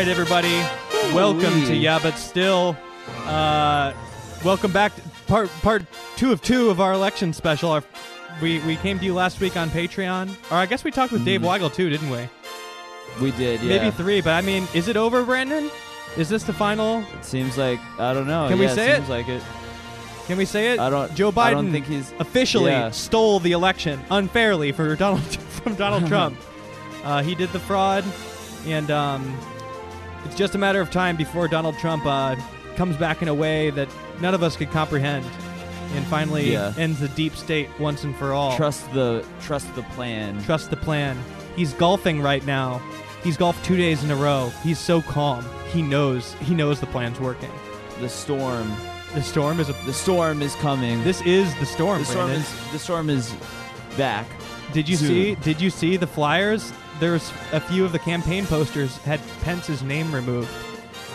right, everybody. Welcome to. Yeah, but still. Uh, welcome back to part part two of two of our election special. Our, we we came to you last week on Patreon, or I guess we talked with Dave Weigel too, didn't we? We did, yeah. Maybe three, but I mean, is it over, Brandon? Is this the final? It seems like I don't know. Can we say it? Seems like it. Can we say it? I don't. Joe Biden I don't think he's. officially Yeah. stole the election unfairly for Donald from Donald Trump. Uh, he did the fraud, and um, it's just a matter of time before Donald Trump uh, comes back in a way that none of us could comprehend, and finally Yeah. ends the deep state once and for all. Trust the trust the plan. Trust the plan. He's golfing right now. He's golfed two days in a row. He's so calm. He knows. He knows the plan's working. the storm. The storm is a. The storm is coming. This is the storm. the storm Brandon. is the storm is back. Did you soon. see? Did you see the flyers? There's a few of the campaign posters had Pence's name removed,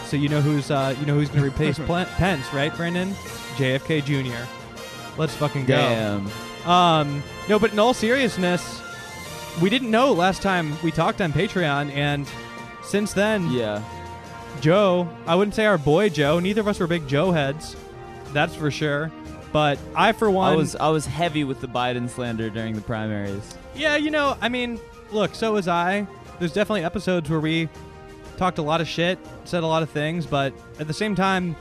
so you know who's uh, you know who's going to replace Pla- Pence, right, Brandon? JFK Jr. Let's fucking go. Damn. Um, no, but in all seriousness, we didn't know last time we talked on Patreon, and since then, Yeah. Joe, I wouldn't say our boy Joe. Neither of us were big Joe heads, that's for sure. But I, for one, I was I was heavy with the Biden slander during the primaries. Yeah, you know, I mean, look, so was I. There's definitely episodes where we talked a lot of shit, said a lot of things, but at the same time,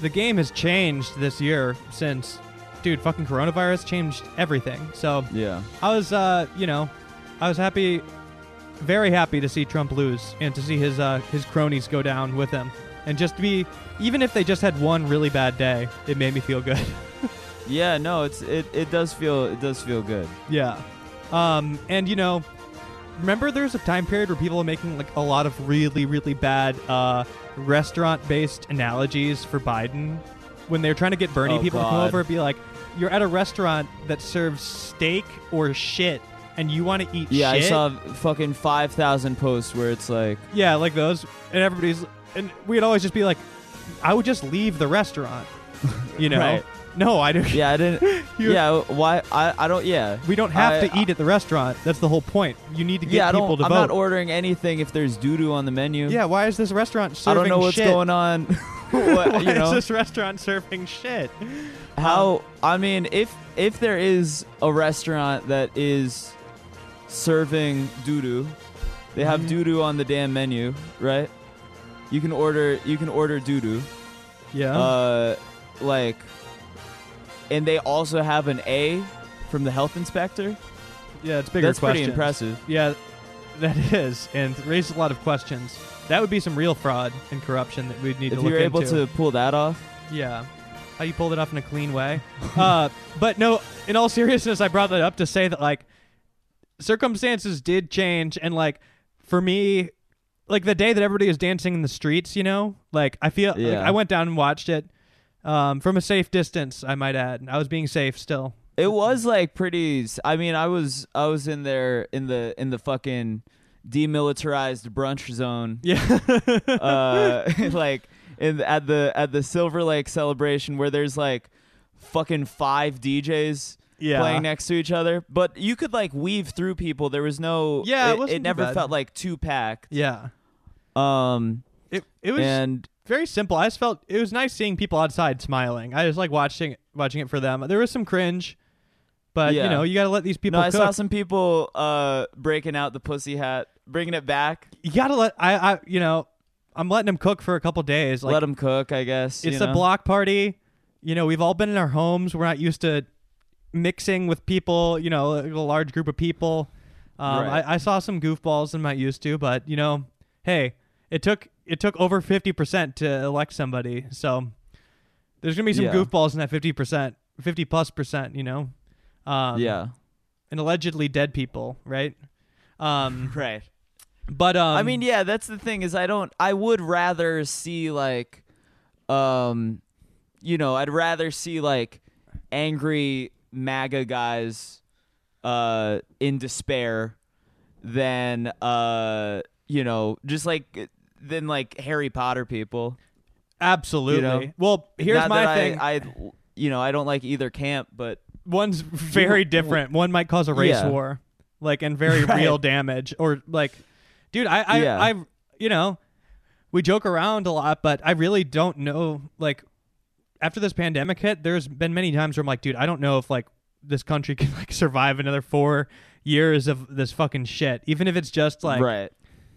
the game has changed this year since, dude, fucking coronavirus changed everything. So Yeah. I was, uh, you know, I was happy, very happy to see Trump lose and to see his uh, his cronies go down with him, and just be, even if they just had one really bad day, it made me feel good. Yeah. No. It's it. It does feel it does feel good. Yeah. Um, and you know, remember there's a time period where people are making like a lot of really, really bad uh, restaurant-based analogies for Biden when they're trying to get Bernie Oh, people to come over and be like, "You're at a restaurant that serves steak or shit, and you want to eat Yeah. shit." I saw fucking five thousand posts where it's like. Yeah, like those, and everybody's, and we'd always just be like, "I would just leave the restaurant," you know. Right. No, I don't. Yeah. I didn't. Yeah. Why? I. I don't. Yeah. We don't have I- to eat at the restaurant. That's the whole point. You need to get yeah. I people to I'm vote. not ordering anything if there's doo doo on the menu. Yeah, why is this restaurant serving? I don't know what's shit? going on. why what, you know is this restaurant serving shit? how? I mean, if if there is a restaurant that is serving doo doo, they have Mhm. doo doo on the damn menu, right? You can order. You can order doo doo. Yeah. Uh, like, and they also have an A from the health inspector. yeah, it's bigger That's pretty impressive. Yeah, that is, and raises a lot of questions. That would be some real fraud and corruption that we'd need If to look you're able into. to pull that off, Yeah. How you pulled it off in a clean way. uh, but no, in all seriousness, I brought that up to say that like circumstances did change and like for me like the day that everybody was dancing in the streets, you know, like I feel like I went down and watched it um, from a safe distance, I might add. I was being safe still. it was like pretty. I mean, I was I was in there in the in the fucking demilitarized brunch zone. Yeah. uh, like in at the at the Silver Lake celebration where there's like fucking five DJs yeah. playing next to each other, but you could like weave through people. There was no Yeah, it it, too never bad. felt like too packed. Yeah. Um, It it was and very simple. I just felt it was nice seeing people outside smiling. I just like watching watching it for them. There was some cringe, but you know you got to let these people no, I cook. saw some people uh breaking out the pussy hat, bringing it back. you got to let I I you know I'm letting them cook for a couple days. Like let them cook, I guess. it's you a know? block party. You know we've all been in our homes. We're not used to mixing with people. You know a large group of people. Um, Right. I, I saw some goofballs I'm not used to, but you know, hey, it took it took over fifty percent to elect somebody. So there's gonna be some Yeah. goofballs in that fifty percent, fifty plus percent. You know, um, yeah, and allegedly dead people, right? Um, right. but um, I mean, yeah, that's the thing is I don't I would rather see like um you know, I'd rather see like angry MAGA guys uh in despair than uh you know, just like than like Harry Potter people. absolutely. you know, well, here's Not my thing. I, I you know, I don't like either camp, but One's very different. One might cause a race Yeah. war, like and very Right. real damage, or like, dude, I, I, Yeah. I, you know, we joke around a lot, but I really don't know. Like after this pandemic hit, there's been many times where I'm like, dude, I don't know if like this country can like survive another four years of this fucking shit, even if it's just like right.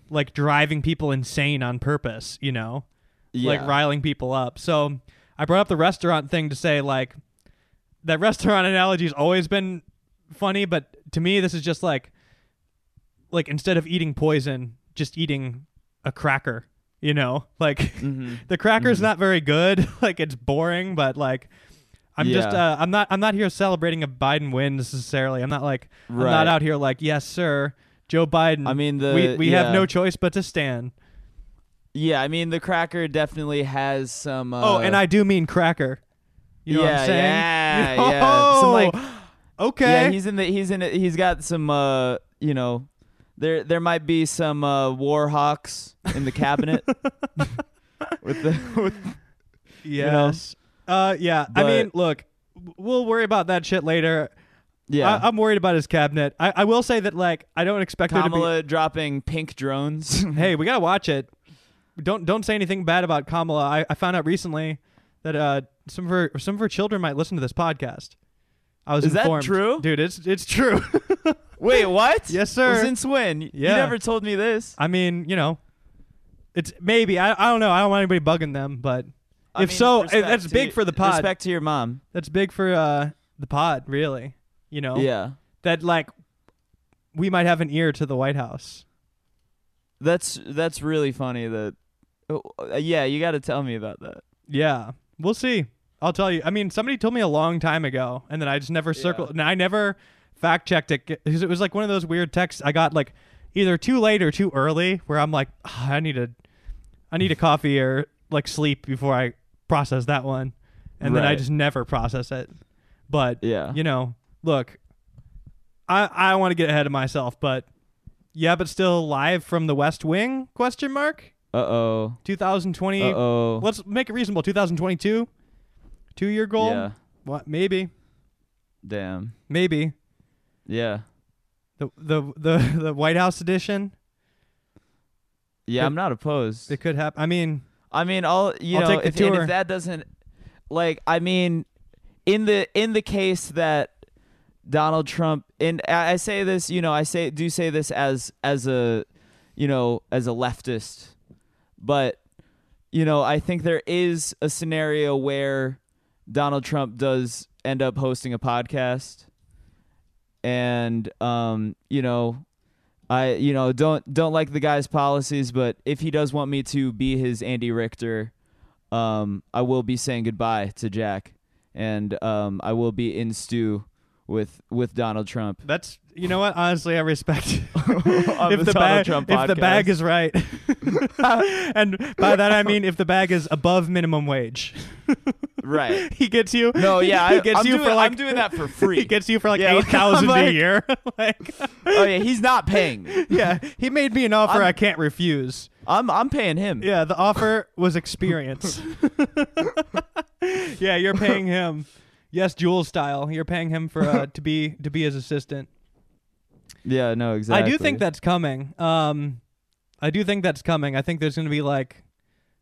Like driving people insane on purpose, you know, Yeah. like riling people up. So I brought up the restaurant thing to say like that restaurant analogy's always been funny, but to me this is just like like instead of eating poison, just eating a cracker, you know? Like Mhm. the cracker's not very good. like it's boring, but like I'm just uh, I'm not I'm not here celebrating a Biden win necessarily. I'm not like I'm not out here like, yes, sir, Joe Biden. I mean, the we we have no choice but to stand. Yeah, I mean the cracker definitely has some. Uh, oh, and I do mean cracker. You know yeah, what I'm saying? yeah, Oh, yeah. Some like okay. Yeah, he's in the he's in it. He's got some uh you know there there might be some uh war hawks in the cabinet with the with yes. Uh, yeah. I mean, look, we'll worry about that shit later. Yeah I, I'm worried about his cabinet. I, I will say that like I don't expect there to be. Kamala dropping pink drones. hey, we gotta watch it. Don't don't say anything bad about Kamala. I, I found out recently that uh some of her some of her children might listen to this podcast. I was Is that informed. true? dude? It's it's true. Wait, what? Yes, sir. Since when? You Yeah. never told me this. I mean, you know, it's maybe I I don't know. I don't want anybody bugging them, but I if mean, so, respect that's to big y- for the pod. Respect to your mom. That's big for uh the pod, really. You know, Yeah. that like we might have an ear to the White House. That's that's really funny that oh, uh, yeah, you got to tell me about that. Yeah, we'll see. I'll tell you. I mean, somebody told me a long time ago, and then I just never circled. And I never fact checked it because it was like one of those weird texts I got like either too late or too early, where I'm like, "Ah, I need a, I need a coffee or like sleep before I process that one, and then I just never process it. But Yeah. you know, look, I I want to get ahead of myself, but yeah, but still live from the West Wing? Question mark. Uh-oh. 2020 Uh-oh. Let's make it reasonable. 2022, two year goal. Yeah. What? Maybe. Damn. Maybe Yeah. the the the the White House edition. Yeah, Could- I'm not opposed. It could happen. I mean, I mean, all you I'll know, if, if that doesn't, like, I mean, in the in the case that Donald Trump, and I say this, you know, I say do say this as as a, you know, as a leftist, but you know, I think there is a scenario where Donald Trump does end up hosting a podcast, and um, you know, I you know don't don't like the guy's policies, but if he does want me to be his Andy Richter, um, I will be saying goodbye to Jack, and um, I will be in stew with with Donald Trump. that's you know what. Honestly, I respect. If the the bag Trump if the bag is right, and by that I mean if the bag is above minimum wage, right. he gets you. No, yeah, he I, gets I'm, you doing, for like I'm doing that for free. he gets you for like Yeah, eight thousand I'm a year. like, oh yeah, he's not paying. me. yeah, he made me an offer I'm- I can't refuse. I'm I'm paying him. Yeah, the offer was experience. yeah, you're paying him. Yes, Jules style. You're paying him for uh, to be to be his assistant. Yeah, no, exactly. I do think that's coming. Um, I do think that's coming. I think there's going to be like,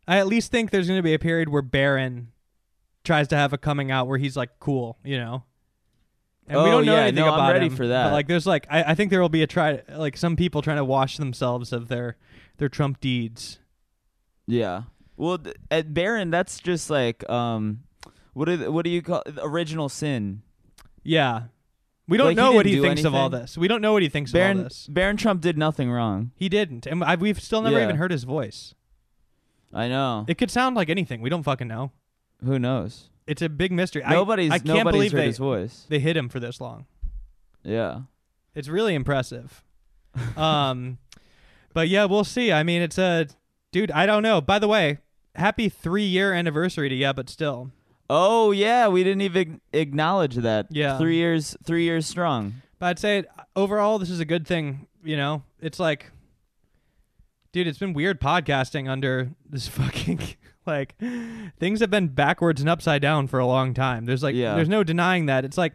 I at least think there's going to be a period where Barron tries to have a coming out where he's like cool, you know. And we Oh, don't know yeah, anything no, I'm about ready him, for that. But like, there's like, I, I think there will be a try, like some people trying to wash themselves of their their Trump deeds. Yeah. Well, th- at Barron, that's just like um, what do what do you call original sin? Yeah, we don't Like, he know what didn't he do thinks of all anything. this. We don't know what he thinks of all Barron this. Barron Trump did nothing wrong. He didn't, and I, we've still never Yeah. even heard his voice. I know. It could sound like anything. We don't fucking know. Who knows? It's a big mystery. I- Nobody's I, can't nobody's believe heard they, his voice. they hid him for this long. Yeah. It's really impressive. um, but yeah, we'll see. I mean, it's a dude. I don't know. By the way, happy three year anniversary to yeah, but still. Oh yeah, we didn't even acknowledge that. Yeah. Three years. Three years strong. But I'd say uh, overall, this is a good thing. You know, it's like, dude, it's been weird podcasting under this fucking like things have been backwards and upside down for a long time. There's like, Yeah. there's no denying that. It's like.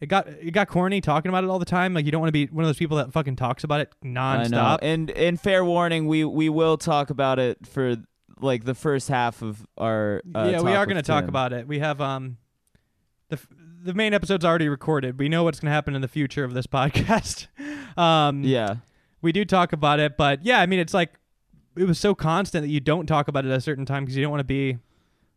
It got it got corny talking about it all the time. Like you don't want to be one of those people that fucking talks about it nonstop. And and fair warning, we we will talk about it for like the first half of our. Uh, yeah, we are going to talk about it. We have um, the f- the main episode's already recorded. We know what's going to happen in the future of this podcast. um, Yeah, we do talk about it, but yeah, I mean, it's like it was so constant that you don't talk about it at a certain time because you don't want to be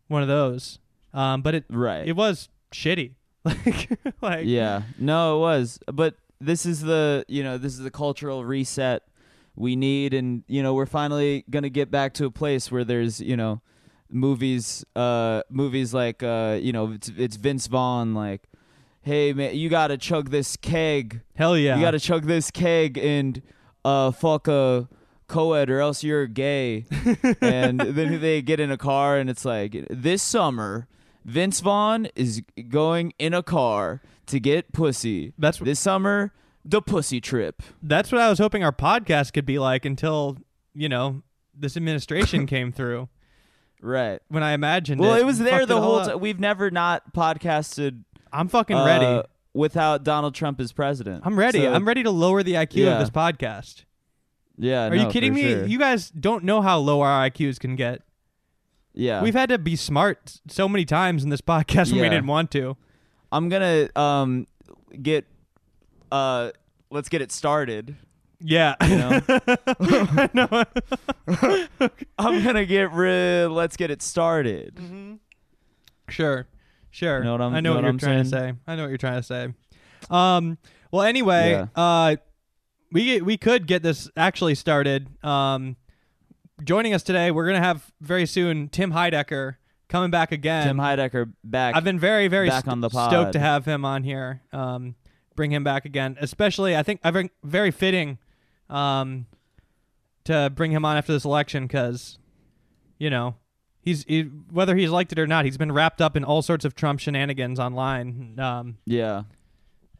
one of those. Um, but it right. it was shitty. like, like yeah, no, it was. But this is the you know this is the cultural reset we need, and you know we're finally gonna get back to a place where there's you know movies, uh, movies like uh, you know it's it's Vince Vaughn like. Hey man, you gotta chug this keg hell yeah. You got to chug this keg and uh, fuck a co-ed or else you're gay. and then they get in a car and it's like this summer, Vince Vaughn is going in a car to get pussy. That's This summer, the pussy trip. that's what I was hoping our podcast could be like until you know this administration came through. Right. When I imagined Well, it, it was there the whole time. We've never not podcasted I'm fucking uh, ready. without Donald Trump as president. I'm ready. So- I'm ready to lower the IQ Yeah. of this podcast. Yeah. Are you kidding me? sure. You guys don't know how low our IQs can get. yeah. We've had to be smart so many times in this podcast when we didn't want to. I'm gonna um get uh let's get it started. Yeah. You know? no. I'm gonna get rid. Let's get it started. Sure. Sure. Know what I'm- I know know what, what you're I'm trying to say. I know what you're trying to say. Um well anyway, Yeah. uh we we could get this actually started. Um joining us today, we're going to have very soon Tim Heidecker coming back again. Tim Heidecker back. I've been very, very back st- on the stoked to have him on here. Um, bring him back again, especially I think I think very fitting um, to bring him on after this election because you know he's he, whether he's liked it or not, he's been wrapped up in all sorts of Trump shenanigans online, um, yeah.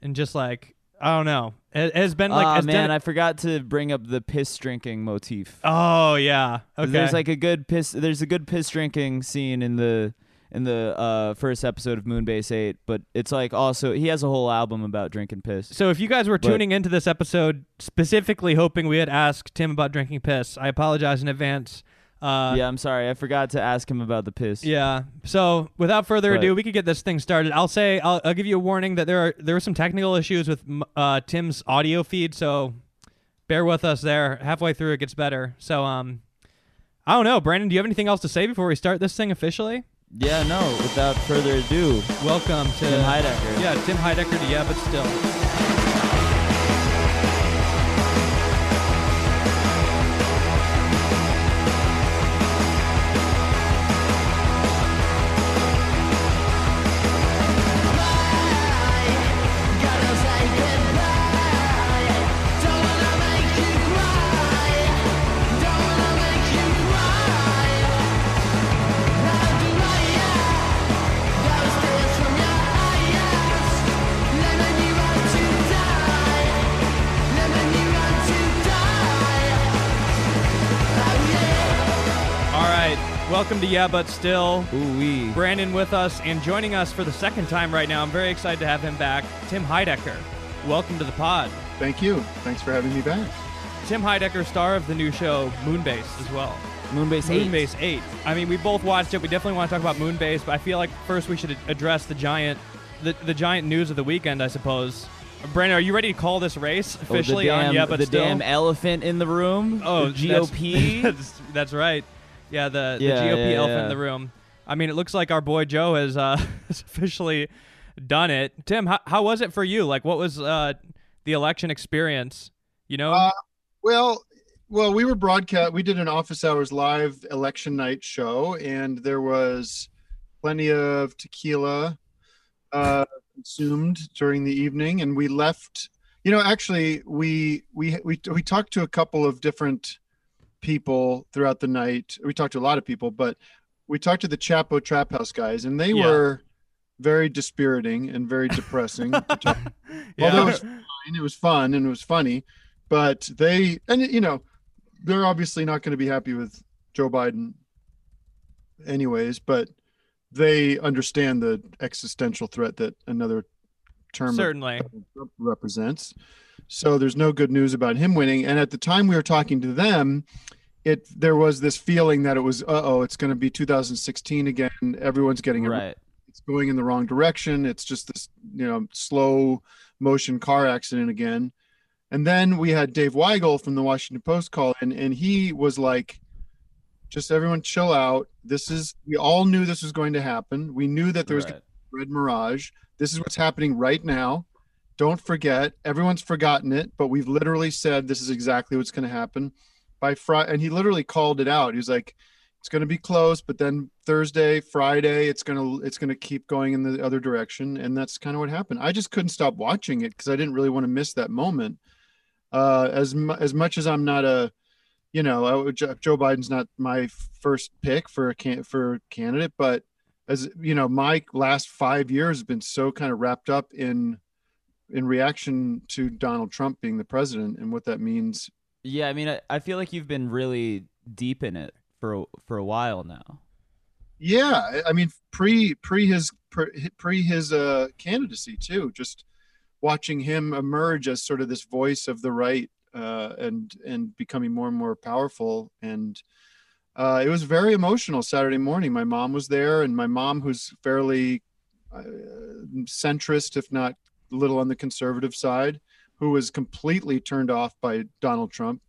and just like I don't know, it has been like Ah has man, done- I forgot to bring up the piss drinking motif. oh yeah, okay, There's like a good piss. There's a good piss drinking scene in the in the uh, first episode of Moonbase Eight, but it's like also he has a whole album about drinking piss. So if you guys were But- tuning into this episode specifically hoping we had asked Tim about drinking piss, I apologize in advance. Uh, yeah, I'm sorry, I forgot to ask him about the piss. Yeah. So without further But- ado, we could get this thing started. I'll say I'll, I'll give you a warning that there are there were some technical issues with uh, Tim's audio feed, so bear with us there. Halfway through, it gets better. So um, I don't know, Brandon. Do you have anything else to say before we start this thing officially? Yeah, no. Without further ado, Welcome to Tim Heidecker. Yeah, Tim Heidecker to yeah, but still. Welcome to yeah, but still. Ooh wee. Brandon with us and joining us for the second time right now. I'm very excited to have him back. Tim Heidecker. Welcome to the pod. Thank you. Thanks for having me back. Tim Heidecker, star of the new show Moonbase as well. Moonbase Eight. Moonbase 8. I mean, we both watched it. We definitely want to talk about Moonbase, but I feel like first we should address the giant the, the giant news of the weekend, I suppose. Brandon, are you ready to call this race Oh, officially the damn, on Yeah, but the still? damn elephant in the room. oh, the that's- GOP. That's, that's right. Yeah, the, Yeah, the GOP yeah, elephant in the room. I mean, it looks like our boy Joe has, uh, has officially done it. Tim, how, how was it for you? Like, what was uh, the election experience? You know? Uh, Well, well, we were broadcast. We did an office hours live election night show, and there was plenty of tequila uh, consumed during the evening, and we left. You know, actually, we we we we talked to a couple of different people throughout the night. We talked to a lot of people, but we talked to the Chapo Trap House guys, and they Yeah. were very dispiriting and very depressing. yeah. although it was fine, it was fun and it was funny, but they and you know they're obviously not going to be happy with Joe Biden, anyways. But they understand the existential threat that another term Certainly. Represents. So there's no good news about him winning. And at the time we were talking to them, it there was this feeling that it was uh oh it's going to be 2016 again. Everyone's getting it Right. it's going in the wrong direction. It's just this you know slow motion car accident again. And then we had dave weigel from the washington post call in and he was like just everyone chill out. This is we all knew this was going to happen. We knew that there was right. red mirage. This is what's happening right now don't forget everyone's forgotten it but we've literally said this is exactly what's going to happen. By friday and he literally called it out. He was like it's going to be close but then thursday friday it's going to it's going to keep going in the other direction. And that's kind of what happened. I just couldn't stop watching it because i didn't really want to miss that moment. Uh as as much as i'm not a you know I joe Joe biden's not my first pick for a can for candidate but as you know my last five years have been so kind of wrapped up in in reaction to donald trump being the president and what that means. Yeah, I mean, I, I feel like you've been really deep in it for a, for a while now. yeah I- mean pre pre his pre, pre his uh candidacy too just watching him emerge as sort of this voice of the right uh and and becoming more and more powerful. And uh it was very emotional saturday morning. My mom was there and my mom who's fairly uh, centrist if not little on the conservative side who was completely turned off by donald trump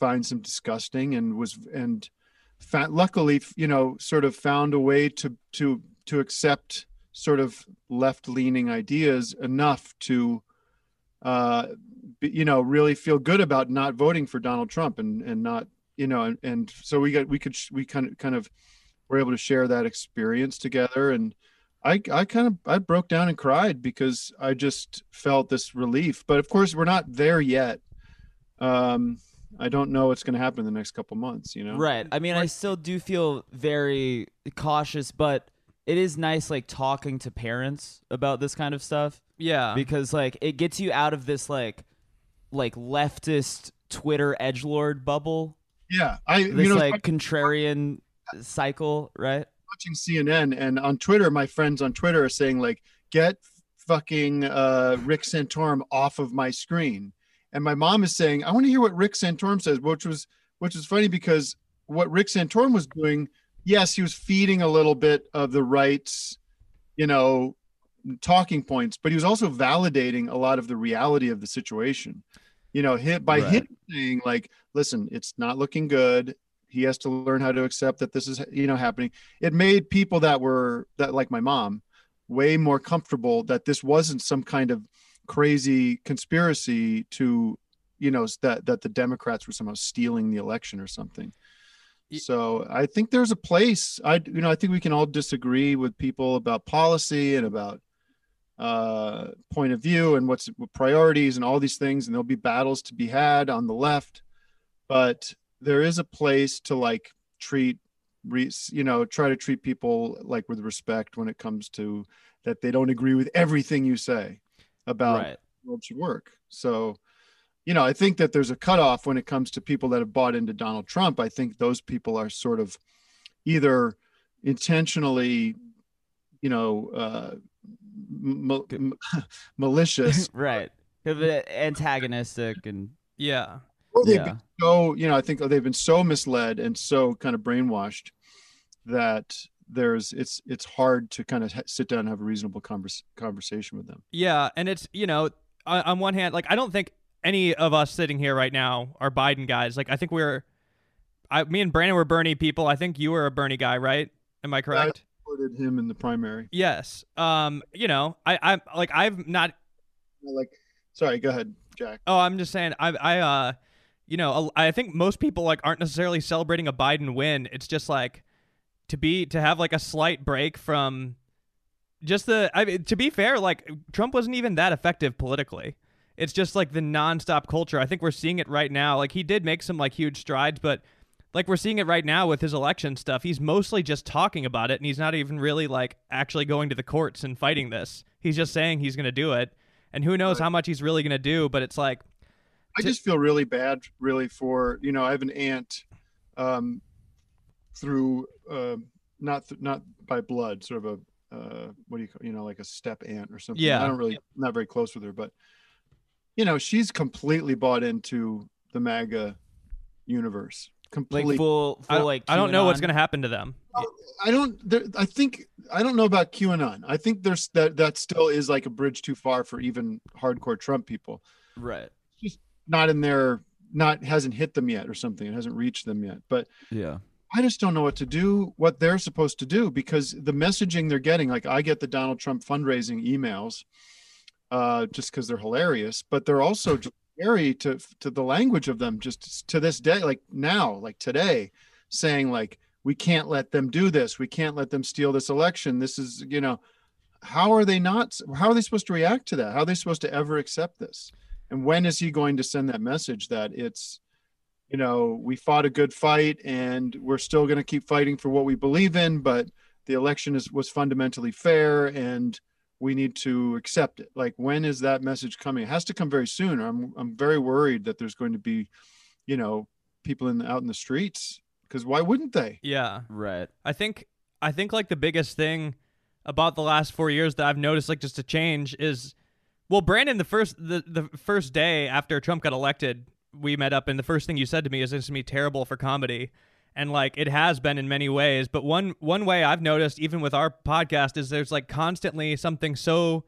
finds him disgusting and was and fa- luckily you know sort of found a way to to to accept sort of left leaning ideas enough to uh you know really feel good about not voting for Donald Trump and and not you know and, and so we got we could we kind of kind of were able to share that experience together and I, I kind of I broke down and cried because I just felt this relief. But of course, we're not there yet. Um, I don't know what's going to happen in the next couple months. You know, Right. I mean, I still do feel very cautious, but it is nice like talking to parents about this kind of stuff Yeah. because like it gets you out of this like like leftist Twitter edge lord bubble. Yeah, I This you know like contrarian cycle, right? Watching CNN and on Twitter, my friends on Twitter are saying like, "Get fucking uh, Rick Santorum off of my screen," and my mom is saying, "I want to hear what Rick Santorum says," which was which is funny because what Rick Santorum was doing, yes, he was feeding a little bit of the rights, you know, talking points, but he was also validating a lot of the reality of the situation. You know, hit by Right. him saying like, "Listen, it's not looking good." He has to learn how to accept that this is, you know, happening. It made people that were that like my mom way more comfortable that this wasn't some kind of crazy conspiracy to, you know, that that the Democrats were somehow stealing the election or something. So I think there's a place. I you know I think we can all disagree with people about policy and about uh, point of view and what's what priorities and all these things, and there'll be battles to be had on the left, but there is a place to like treat, you know, try to treat people like with respect when it comes to that they don't agree with everything you say about right. the world should work. So, you know, I think that there's a cutoff when it comes to people that have bought into Donald Trump. I think those people are sort of either intentionally, you know, uh, m- m- malicious, right. Antagonistic and yeah. They've yeah. been so, you know, I think they've been so misled and so kind of brainwashed that there's it's it's hard to kind of sit down and have a reasonable convers- conversation with them. Yeah, and it's you know, on, on one hand, like I don't think any of us sitting here right now are Biden guys. Like I think we're, I, me and Brandon were Bernie people. I think you were a Bernie guy, right? Am I correct? Supported him in the primary. yes. Um, you know, I, I'm like I've not. Like, sorry, go ahead, Jack. Oh, I'm just saying. I, I, uh, you know, I think most people like aren't necessarily celebrating a Biden win. It's just like to be to have like a slight break from just the. I mean, to be fair, like Trump wasn't even that effective politically. It's just like the nonstop culture. I think we're seeing it right now. Like he did make some like huge strides, but like we're seeing it right now with his election stuff. He's mostly just talking about it, and he's not even really like actually going to the courts and fighting this. He's just saying he's going to do it, and who knows how much he's really going to do. But it's like, I just feel really bad, really, for you know, I have an aunt, um, through uh, not th- not by blood, sort of a uh, what do you call, you know, like a step aunt or something. Yeah. I don't really, I'm not very close with her, but you know, she's completely bought into the MAGA universe, completely. like full, full I, don't- like. I don't know what's going to happen to them. I don't. There, I think I don't know about QAnon. I think there's that that still is like a bridge too far for even hardcore Trump people. Right. Not in their not hasn't hit them yet or something. It hasn't reached them yet. But Yeah. I just don't know what to do, what they're supposed to do, because the messaging they're getting, like I get the Donald Trump fundraising emails, uh, just because they're hilarious, but they're also scary to to the language of them, just to this day, like now, like today, saying like we can't let them do this, we can't let them steal this election. This is, you know, how are they not? How are they supposed to react to that? How are they supposed to ever accept this? And when is he going to send that message that it's you know, we fought a good fight and we're still going to keep fighting for what we believe in, but the election is was fundamentally fair and we need to accept it. Like when is that message coming? It has to come very soon. I'm I'm very worried that there's going to be, you know, people in out in the streets because why wouldn't they? Yeah. Right. I think I think like the biggest thing about the last four years that I've noticed like just a change is well, Brandon, the first the, the first day after Trump got elected, we met up and the first thing you said to me is this is gonna be terrible for comedy. And like it has been in many ways, but one one way I've noticed even with our podcast is there's like constantly something so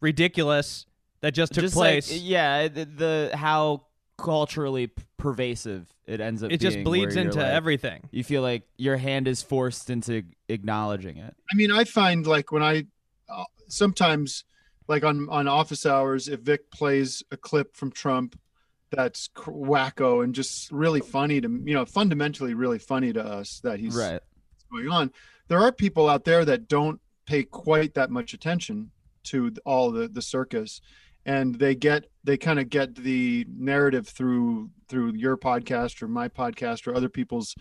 ridiculous that just took Just place. Like, yeah. The, the how culturally pervasive it ends up. it just bleeds into like- everything. You feel like your hand is forced into acknowledging it. I mean, I find like when I uh, sometimes like on on office hours, if Vic plays a clip from Trump that's wacko and just really funny to you know fundamentally really funny to us that he's right. going on. There are people out there that don't pay quite that much attention to all the the circus, and they get they kind of get the narrative through through your podcast or my podcast or other people's,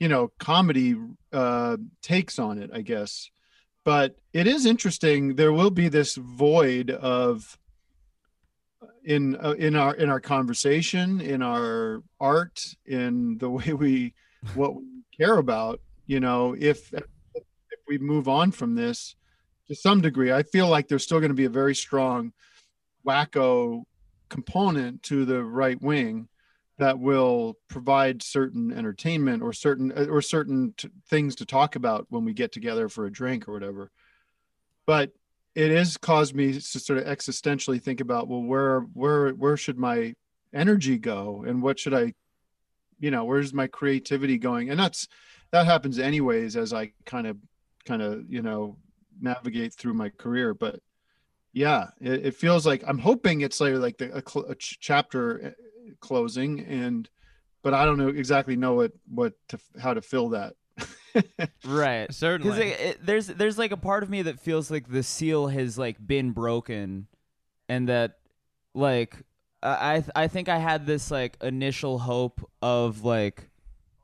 you know, comedy uh, takes on it, I guess. But it is interesting. There will be this void of in uh, in our in our conversation, in our art, in the way we what we care about. You know, if if we move on from this to some degree, I feel like there's still going to be a very strong wacko component to the right wing that will provide certain entertainment or certain or certain t- things to talk about when we get together for a drink or whatever. But it has caused me to sort of existentially think about well where where where should my energy go and what should I you know where's my creativity going and that's that happens anyways as I kind of kind of you know navigate through my career but yeah it, it feels like i'm hoping it's like like the, a, a ch- chapter uh, closing and but i don't know exactly know what what to how to fill that Right. Because Certainly. it, it, there's there's like a part of me that feels like the seal has like been broken, and that like I I I think I had this like initial hope of like,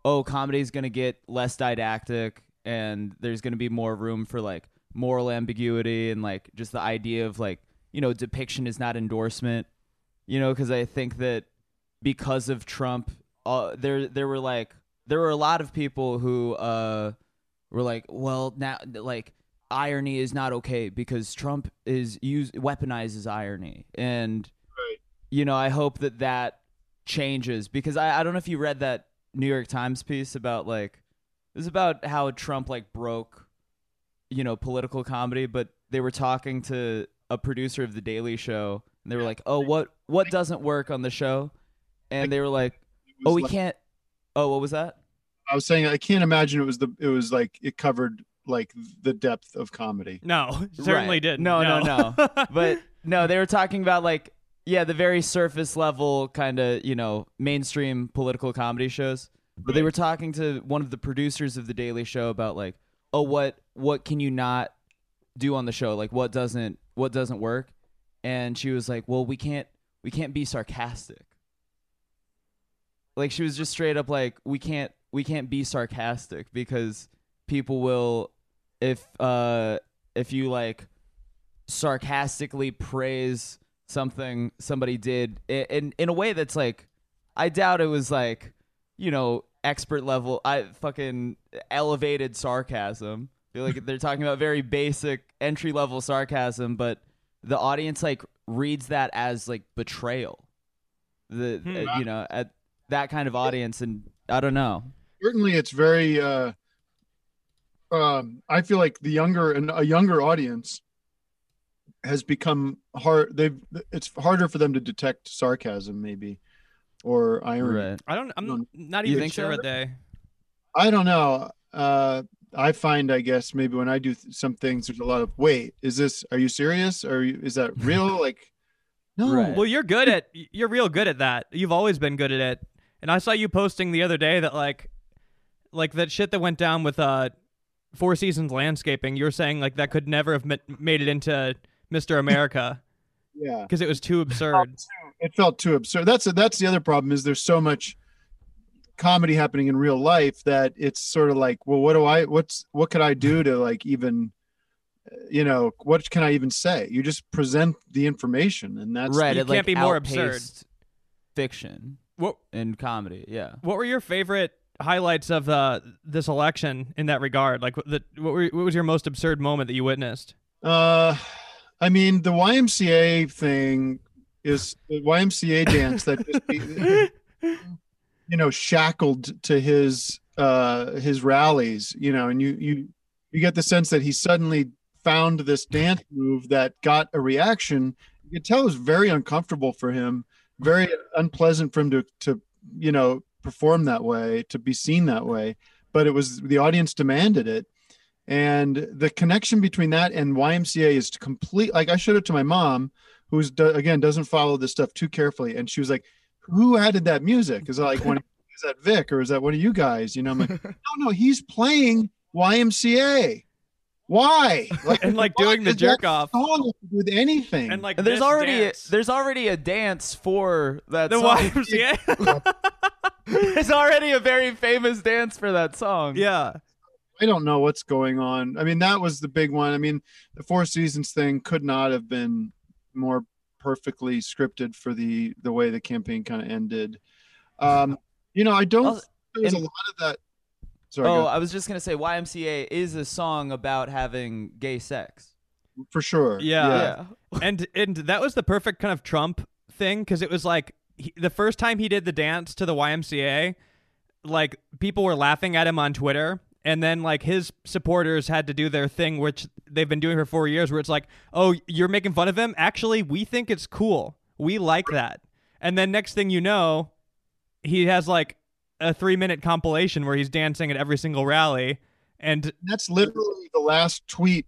oh, comedy's gonna get less didactic, and there's gonna be more room for like moral ambiguity and like just the idea of like you know depiction is not endorsement, you know, because I think that because of Trump, uh, there there were like there were a lot of people who uh were like, well, now like irony is not okay because Trump is use weaponizes irony, and Right. you know I hope that that changes because I I don't know if you read that New York Times piece about like it was about how Trump like broke you know political comedy, but they were talking to a producer of the Daily Show and they were like, oh what what doesn't work on the show, and they were like, oh we like- can't. Oh, what was that? i was saying i can't imagine it was the it was like it covered like the depth of comedy no, certainly Right. didn't. No, no, no. but no, they were talking about like yeah, the very surface level kind of you know mainstream political comedy shows. But they were talking to one of the producers of the Daily Show about like, oh, what what can you not do on the show? Like what doesn't what doesn't work? And she was like, well, we can't we can't be sarcastic. Like she was just straight up like, we can't we can't be sarcastic because people will if uh if you like sarcastically praise something somebody did in in a way that's like I doubt it was like you know expert level I fucking elevated sarcasm. I feel like they're talking about very basic entry level sarcasm, but the audience like reads that as like betrayal. The Hmm. uh, you know at that kind of audience and I don't know. certainly it's very uh um i feel like the younger and a younger audience has become hard they've it's harder for them to detect sarcasm maybe or irony Right. I don't. I'm No. not even think sure so? what they. i don't know uh i find i guess maybe when i do th- some things there's a lot of wait is this are you serious or you, is that real like no Right. Well, you're good at. You're real good at that. You've always been good at it. And I saw you posting the other day that like, like that shit that went down with uh, Four Seasons Landscaping. you're saying like that could never have ma- made it into Mr. America yeah because it was too absurd. it felt too absurd. That's that's the other problem is there's so much comedy happening in real life that it's sort of like, well, what do I what's what could I do to like even you know, what can I even say? You just present the information and that's right. you it, like, can't be more absurd. Fiction What and comedy. Yeah. What were your favorite highlights of uh, this election in that regard? Like, the, what, were, what was your most absurd moment that you witnessed? Uh I mean, the YMCA thing is the YMCA dance that just you know shackled to his uh his rallies you know and you you you get the sense that he suddenly found this dance move that got a reaction you could tell it was very uncomfortable for him very unpleasant for him to to you know perform that way to be seen that way but it was the audience demanded it and the connection between that and YMCA is complete like I showed it to my mom who's again doesn't follow this stuff too carefully and she was like who added that music? Is it like one is that Vic or is that one of you guys? You know, I'm like, no, no, he's playing YMCA. Why? Like, And like why doing the jerk off. song have to do with anything. And like And there's already dance. there's already a dance for that the song. YMCA. there's already a very famous dance for that song. yeah. I don't know what's going on. I mean, that was the big one. I mean, the Four Seasons thing could not have been more perfectly scripted for the the way the campaign kind of ended. Um, you know, I don't. Also- there was a lot of that. Sorry, Oh, I was just gonna say YMCA is a song about having gay sex. for sure. Yeah. and and that was the perfect kind of Trump thing because it was like he, the first time he did the dance to the YMCA, like people were laughing at him on Twitter, and then like his supporters had to do their thing, which they've been doing for four years, where it's like, oh, you're making fun of him. Actually, we think it's cool. We like that. And then next thing you know, he has like a three minute compilation where he's dancing at every single rally, and that's literally the last tweet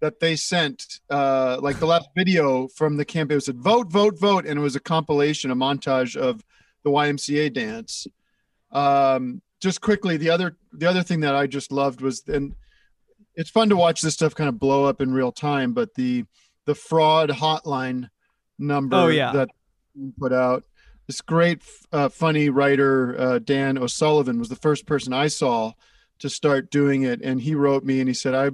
that they sent uh like the last video from the campaign it said vote vote vote and it was a compilation a montage of the ymca dance um just quickly the other the other thing that i just loved was and it's fun to watch this stuff kind of blow up in real time but the the fraud hotline number Oh, yeah. that put out this great uh, funny writer uh, dan o'sullivan was the first person i saw to start doing it. And he wrote me and he said i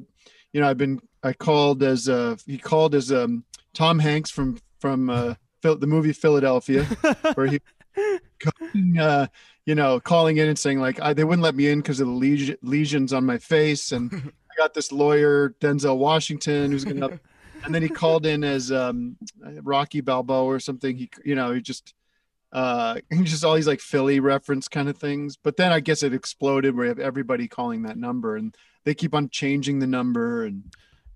you know i've been i called as uh he called as um tom hanks from from uh Phil, the movie philadelphia where he uh you know calling in and saying like I, they wouldn't let me in because of the lesion, lesions on my face. And i got this lawyer denzel washington who's gonna and then he called in as um rocky balboa or something. He you know he just uh just all these like philly reference kind of things but then i guess it exploded where you have everybody calling that number and they keep on changing the number and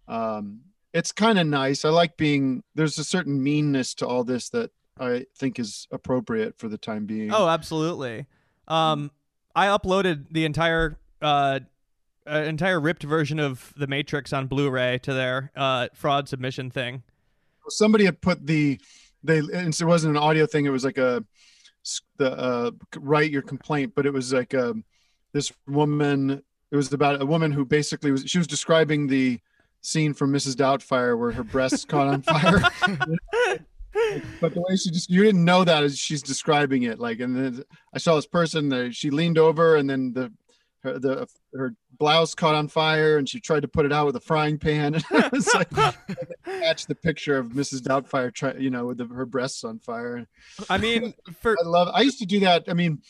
um it's kind of nice i like being there's a certain meanness to all this that i think is appropriate for the time being Oh, absolutely. Um, I uploaded the entire uh, uh, entire ripped version of The Matrix on Blu-ray to their uh, fraud submission thing. somebody had put the they and it wasn't an audio thing it was like a the uh write your complaint but it was like um this woman it was about a woman who basically was she was describing the scene from mrs doubtfire where her breasts caught on fire. But the way she just you didn't know that as she's describing it like and then i saw this person that she leaned over and then the her the her blouse caught on fire and she tried to put it out with a frying pan it was like catch the picture of Mrs. Doubtfire, try, you know, with the, her breasts on fire. I mean, for I love. I used to do that. I mean,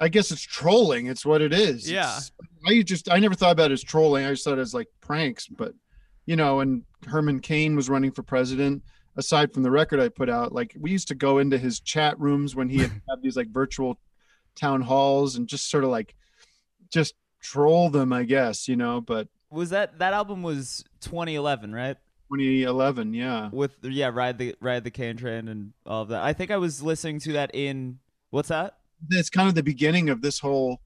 I guess it's trolling. It's what it is. Yeah. It's- I just I never thought about it as trolling. I just thought it as like pranks. But you know, when Herman Cain was running for president, aside from the record I put out, like we used to go into his chat rooms when he had these like virtual town halls and just sort of like just troll them, I guess, you know. But Was that that album was 2011, right? 2011, yeah. With yeah, ride the ride the cane train and all of that. I think I was listening to that in what's that? It's kind of the beginning of this whole,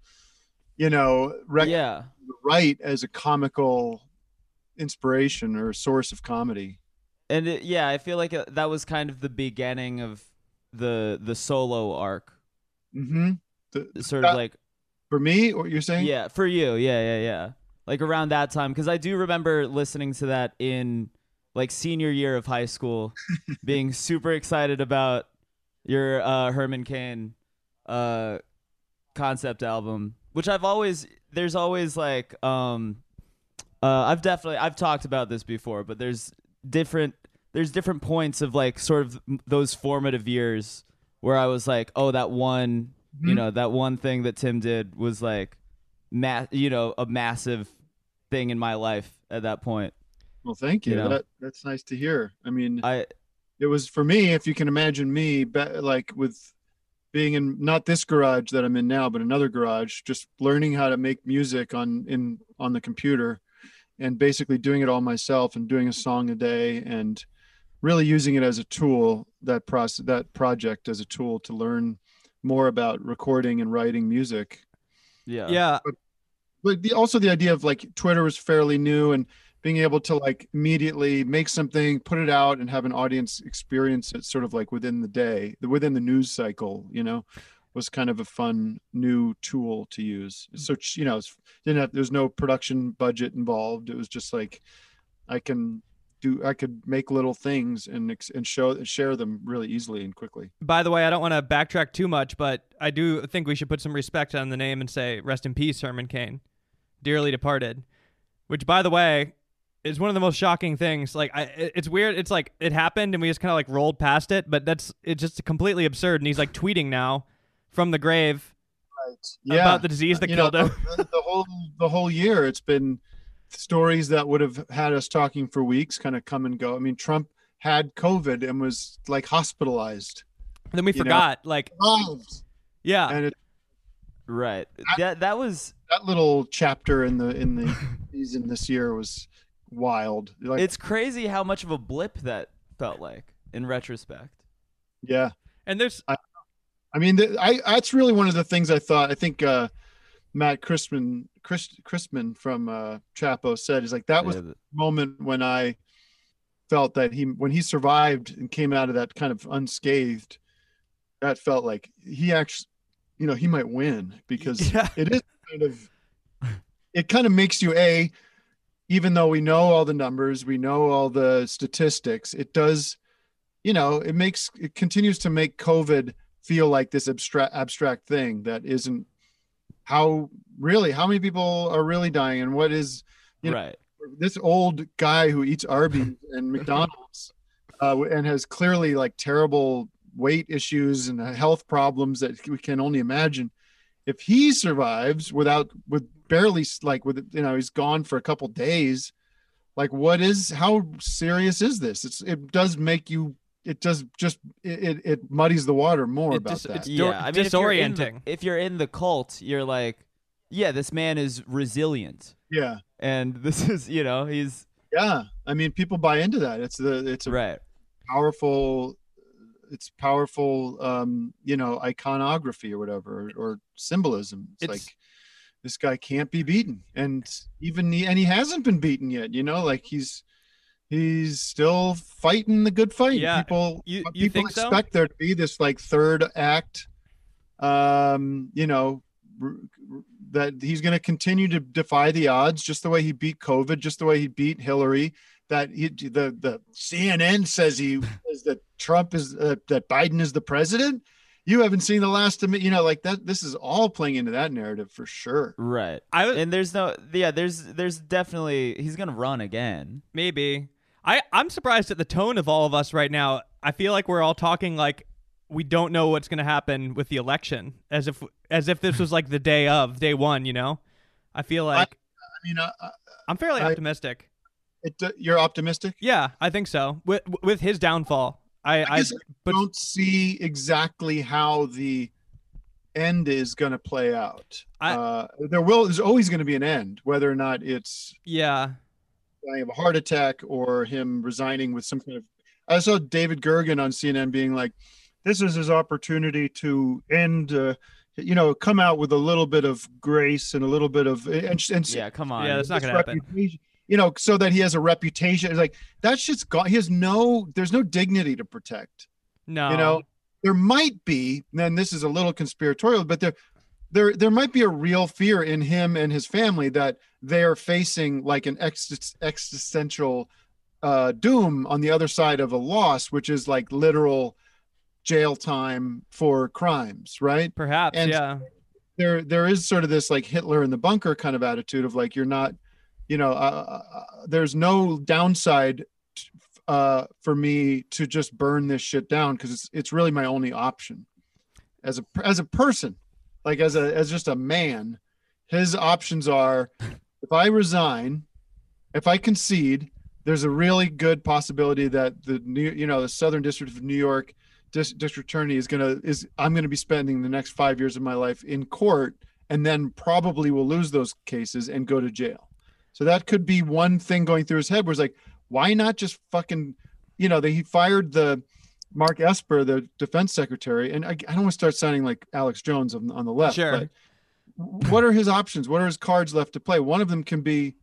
you know, rec- yeah. right as a comical inspiration or source of comedy. And it, yeah, I feel like uh, that was kind of the beginning of the the solo arc. Mm-hmm. Sort That- of like For me, what you're saying? Yeah, for you. Yeah, yeah, yeah. Like around that time cuz I do remember listening to that in like senior year of high school being super excited about your uh Herman Cain uh concept album, which I've always there's always like um uh I've definitely I've talked about this before, but there's different there's different points of like sort of those formative years where I was like, "Oh, that one you Mhm. know that one thing that tim did was like ma- you know a massive thing in my life at that point Well, thank you. You know. That that's nice to hear. I mean, i it was for me. If you can imagine me, like with being in not this garage that I'm in now, but another garage, just learning how to make music on in on the computer, and basically doing it all myself and doing a song a day and really using it as a tool that process that project as a tool to learn more about recording and writing music yeah yeah, but the, also the idea of like Twitter was fairly new and being able to like immediately make something, put it out, and have an audience experience it sort of like within the day, within the news cycle, you know, was kind of a fun new tool to use. Mm-hmm. So you know, it's, didn't have, there's no production budget involved. It was just like I can do, I could make little things and and show and share them really easily and quickly. By the way, I don't want to backtrack too much, but I do think we should put some respect on the name and say rest in peace, Herman Cain, dearly departed. Which, by the way, is one of the most shocking things. Like, I, it's weird. It's like it happened and we just kind of like rolled past it, but that's it's just completely absurd. And he's like tweeting now from the grave Yeah. about the disease that you know, killed him. the, the whole the whole year it's been stories that would have had us talking for weeks kind of come and go. I mean trump had covid and was like hospitalized. Then we you know. forgot. Like, yeah, and it, right. That that was that little chapter in the in the season this year was wild. Like it's crazy how much of a blip that felt like in retrospect. Yeah. And there's i mean the, i that's really one of the things i thought. I think uh matt christman chris christman from uh chapo said he's like that was Yeah, th- moment when I felt that he when he survived and came out of that kind of unscathed, that felt like he actually, you know, he might win because yeah. it is kind of it kind of makes you a even though we know all the numbers, we know all the statistics, it does, you know, it makes it continues to make COVID feel like this abstract abstract thing that isn't how really how many people are really dying and what is you know, right this old guy who eats Arby's and McDonald's uh, and has clearly like terrible weight issues and health problems that we can only imagine. If he survives without with barely like with you know he's gone for a couple days, like what is how serious is this? It's it does make you it does just it it, it muddies the water more It about just- that. it's- yeah I mean, if you're in the- disorienting. if you're in the cult you're like yeah this man is resilient yeah, and this is you know he's yeah. I mean, people buy into that. It's the it's a right powerful it's powerful um you know iconography or whatever or, or symbolism it's, It's- like this guy can't be beaten and even he, and he hasn't been beaten yet you know like he's he's still fighting the good fight Yeah, people you- you people think so? expect there to be this like third act um you know r- r- that he's going to continue to defy the odds just the way he beat covid just the way he beat hillary that he, the the CNN says he says that Trump is uh, that Biden is the president. You haven't seen the last of it, you know, like that. This is all playing into that narrative for sure. right I and there's no yeah there's there's definitely he's gonna run again Maybe. I, I'm surprised at the tone of all of us right now. I feel like we're all talking like we don't know what's going to happen with the election, as if as if this was like the day of day one. You know, I feel like I mean, uh, uh, I'm fairly I- optimistic. it, uh, you're optimistic. Yeah, I think so. With with his downfall, I, I, guess but don't see exactly how the end is going to play out. I- uh, there will there's always going to be an end, whether or not it's Yeah. Dying of a heart attack or him resigning with some kind of. I saw David Gergen on CNN being like, "This is his opportunity to end." Uh, you know, come out with a little bit of grace and a little bit of and, and Yeah, come on. Yeah, that's not his gonna happen. reputation- You know, so that he has a reputation. It's like that shit's gone. He has no. There's no dignity to protect. No. You know, there might be. And this is a little conspiratorial, but there, there, there might be a real fear in him and his family that they are facing like an ex- existential uh, doom on the other side of a loss, which is like literal jail time for crimes, right? Perhaps. and- yeah. there there is sort of this like Hitler in the bunker kind of attitude of like you're not, you know, uh, uh, there's no downside t- uh, for me to just burn this shit down because it's it's really my only option as a as a person, like as a as just a man. His options are if I resign, if I concede, there's a really good possibility that the new you know the Southern District of New York dis- district attorney is gonna is I'm gonna be spending the next five years of my life in court, and then probably will lose those cases and go to jail. So that could be one thing going through his head, where it's like, why not just fucking, you know, they he fired the Mark Esper, the defense secretary, and I, I don't want to start sounding like Alex Jones on, on the left. Sure. But what are his options? What are his cards left to play? One of them can be,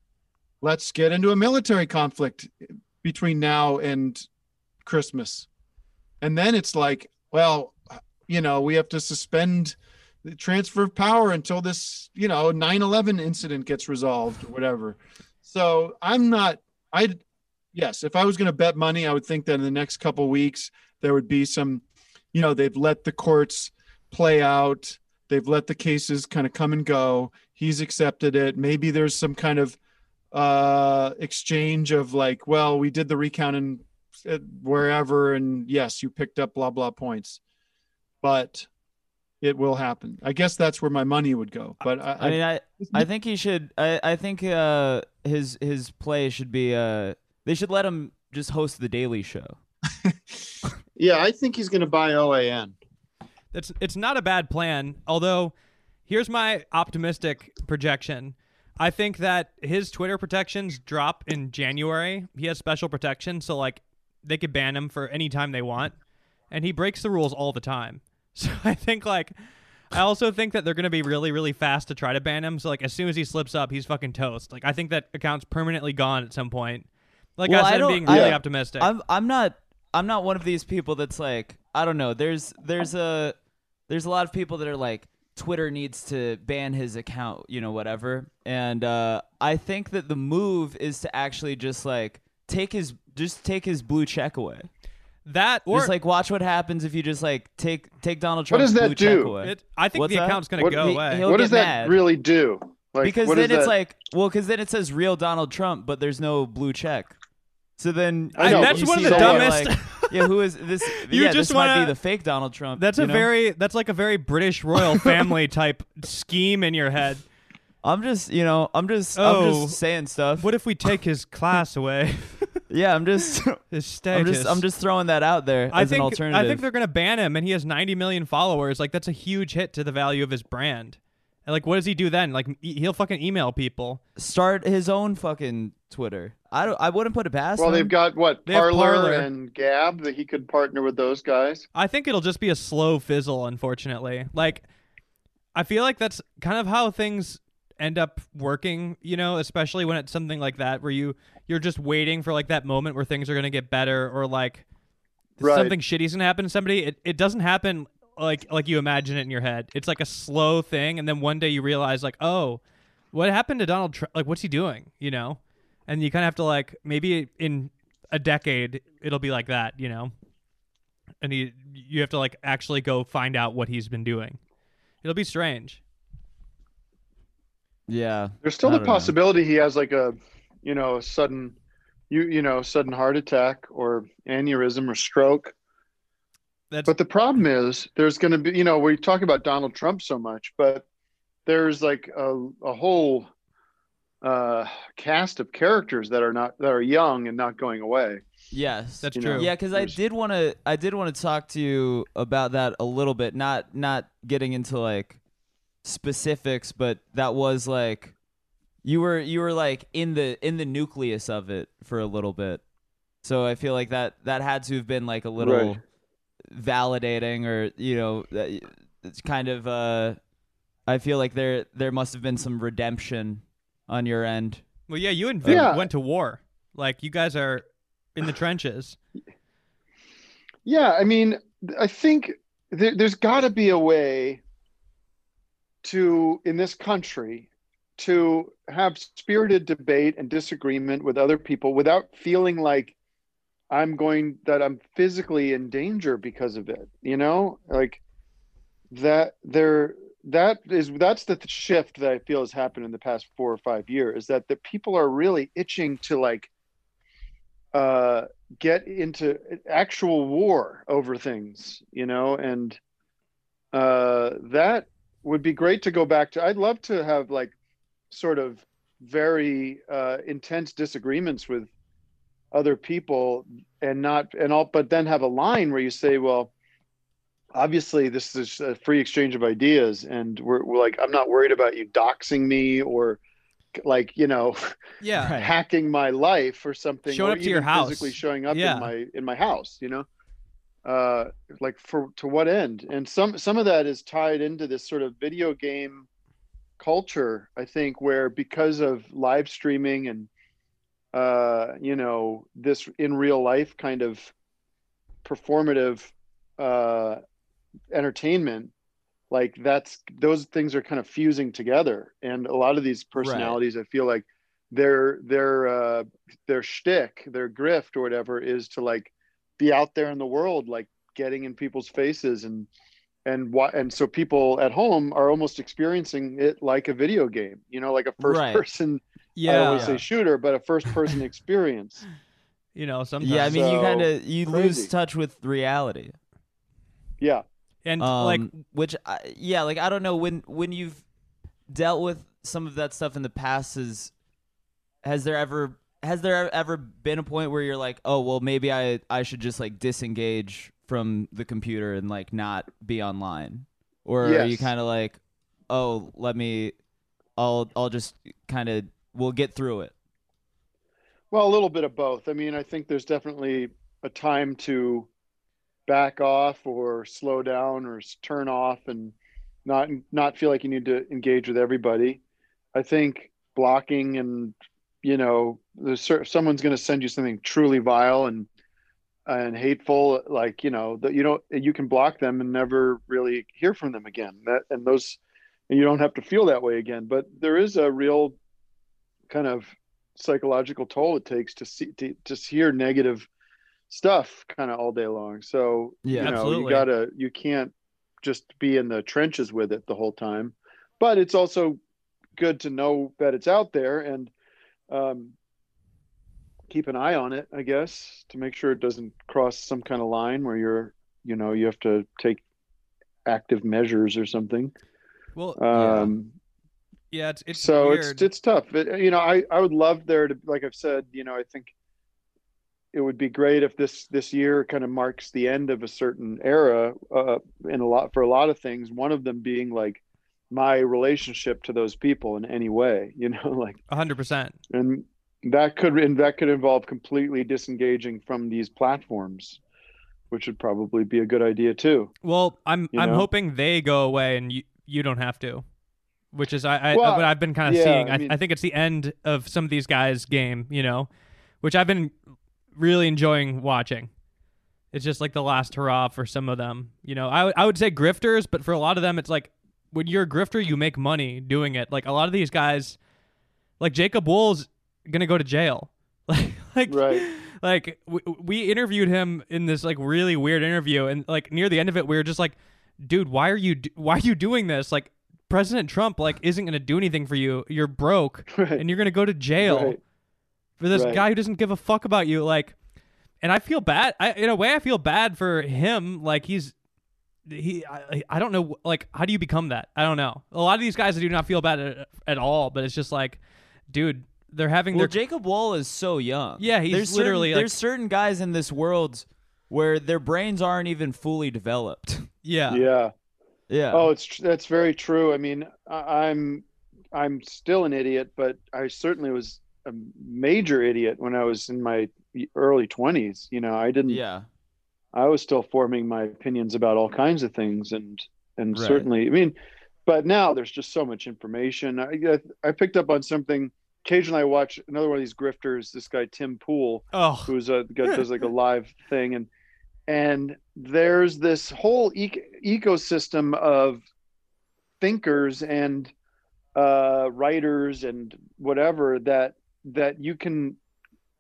let's get into a military conflict between now and Christmas. And then it's like, well, you know, we have to suspend the transfer of power until this, you know, 9/11 incident gets resolved or whatever. So I'm not I yes, if I was going to bet money, I would think that in the next couple weeks there would be some, you know, they've let the courts play out. They've let the cases kind of come and go. He's accepted it. Maybe there's some kind of uh exchange of like, well, we did the recount in uh, wherever and yes, you picked up blah blah points. But it will happen. I guess that's where my money would go. But I, I mean, I I think he should. I I think uh his his play should be uh they should let him just host the Daily Show. yeah, I think he's going to buy OAN. That's it's not a bad plan. Although, here's my optimistic projection. I think that his Twitter protections drop in January. He has special protection, so like they could ban him for any time they want, and he breaks the rules all the time. So I think like. I also think that they're going to be really, really fast to try to ban him. So, like, as soon as he slips up, he's fucking toast. Like, I think that account's permanently gone at some point. Like Well, I I said, I'm being really Yeah. optimistic. I'm I'm not I'm not one of these people that's like I don't know. There's there's a there's a lot of people that are like Twitter needs to ban his account, you know, whatever. And uh, I think that the move is to actually just like take his just take his blue check away. that or just like watch what happens if you just like take take Donald Trump. What Trump's does that blue check do? away. it, I think What's the that? account's going to What- go he- away. he'll what does that mad. really do? Like, because what then is it's that? like well because then it says real Donald Trump but there's no blue check so then I know, that's one of the dumbest- like, yeah who is this You yeah just this wanna- be the fake Donald Trump That's a know? very that's like a very British royal family type scheme in your head. I'm just you know I'm just I'm Oh. just saying stuff What if we take his class away? yeah I'm just his status. I'm just I'm just throwing that out there I as think an alternative I think they're gonna ban him, and he has 90 million followers. Like that's a huge hit to the value of his brand. And like, what does he do then? Like, e- he'll fucking email people. start his own fucking Twitter I don't I wouldn't put it past well, him. they've got what They have Parlor, Parler. and Gab that he could partner with those guys. I think it'll just be a slow fizzle, unfortunately. Like, I feel like that's kind of how things end up working, you know, especially when it's something like that where you you're just waiting for like that moment where things are gonna get better or like Right. something shitty's gonna happen to somebody. It it doesn't happen like like you imagine it in your head. It's like a slow thing, and then one day you realize like, oh, what happened to Donald Trump? Like, what's he doing? You know, and you kind of have to like maybe in a decade it'll be like that, you know, and you you have to like actually go find out what he's been doing. It'll be strange. yeah There's still I the don't know. possibility he has like a, you know, a sudden, you you know, sudden heart attack or aneurysm or stroke. That's But the problem is, there's going to be, you know, we talk about Donald Trump so much, but there's like a, a whole uh, cast of characters that are not that are young and not going away. Yes, That's You true. know. Yeah, because I did want to. I did want to talk to you about that a little bit. Not not getting into like specifics, but that was like you were you were like in the in the nucleus of it for a little bit. So I feel like that that had to have been like a little Right. validating, or you know, that- it's kind of. uh I feel like there there must have been some redemption on your end. Well, yeah, you and Vic Yeah. went to war. Like you guys are in the trenches. Yeah, I mean, I think there, there's got to be a way to, in this country, to have spirited debate and disagreement with other people without feeling like I'm going, that I'm physically in danger because of it. You know, like that there, that is, that's the shift that I feel has happened in the past four or five years that the people are really itching to like, uh, get into actual war over things, you know, and uh, that would be great to go back to. I'd love to have like sort of very uh, intense disagreements with other people and not and all, but then have a line where you say, well, obviously this is a free exchange of ideas, and we're, we're like, I'm not worried about you doxing me or like you know Yeah. Right. hacking my life or something Showing or up to your house. physically showing up Yeah. in my in my house you know uh like for to what end and some some of that is tied into this sort of video game culture i think where because of live streaming and uh you know this in real life kind of performative uh entertainment like that's those things are kind of fusing together and a lot of these personalities i feel like their their uh their shtick, their grift or whatever is to like be out there in the world like getting in people's faces and and what and so people at home are almost experiencing it like a video game you know like a first Right. person i Yeah. don't want to say shooter but a first person experience You know, sometimes. Yeah, I mean, you kind of you lose touch with reality. yeah and um, like which I, yeah like i don't know when when you've dealt with some of that stuff in the past is has there ever has there ever been a point where you're like oh well maybe i i should just like disengage from the computer and like not be online? Or are you kind of like oh let me i'll i'll just kind of we'll get through it? Well, a little bit of both. I mean, I think there's definitely a time to back off or slow down or turn off and not not feel like you need to engage with everybody. I think blocking and you know, someone's going to send you something truly vile and and hateful, like you know that you don't you can block them and never really hear from them again. That and those and you don't have to feel that way again. But there is a real kind of psychological toll it takes to see to just hear negative stuff kind of all day long. So Yeah. you know Absolutely. you gotta you can't just be in the trenches with it the whole time. But it's also good to know that it's out there and um, keep an eye on it, I guess, to make sure it doesn't cross some kind of line where you're you know you have to take active measures or something. well, Yeah. Um, yeah, it's it's so weird. it's it's tough It- you know i i would love there to like i've said you know i think it would be great if this this year kind of marks the end of a certain era uh in a lot for a lot of things one of them being like my relationship to those people in any way you know like hundred percent. and that could and that could involve completely disengaging from these platforms which would probably be a good idea too Well, I'm You I'm know? hoping they go away and you you don't have to, which is I, I Well, what I've been kind of yeah, seeing. I I, mean- I think it's the end of some of these guys' game, you know, which I've been really enjoying watching. It's just like the last hurrah for some of them, you know. I would- I would say grifters, but for a lot of them, it's like when you're a grifter, you make money doing it. Like a lot of these guys, like Jacob Wohl's gonna go to jail, like like right like we, we interviewed him in this like really weird interview and like near the end of it we were just like dude why are you do- why are you doing this like president trump like isn't going to do anything for you you're broke right and you're going to go to jail Right. For this Right. guy who doesn't give a fuck about you like and i feel bad I, in a way i feel bad for him like he's he I, I don't know like how do you become that i don't know a lot of these guys i do not feel bad at, at all but it's just like dude, they're having Well, their Jacob Wohl is so young. Yeah, he's there's literally, certain, like- there's certain guys in this world where their brains aren't even fully developed. yeah. yeah. yeah. Oh, it's tr- that's very true. I mean, I, I'm I'm still an idiot, but I certainly was a major idiot when I was in my early 20s. You know, I didn't. yeah. I was still forming my opinions about all kinds of things, and and Right. certainly, I mean, but now there's just so much information. I I- picked up on something. Occasionally, I watch another one of these grifters. This guy Tim Pool, Oh, who's a guy does like a live thing and and there's this whole eco- ecosystem of thinkers and uh writers and whatever that that you can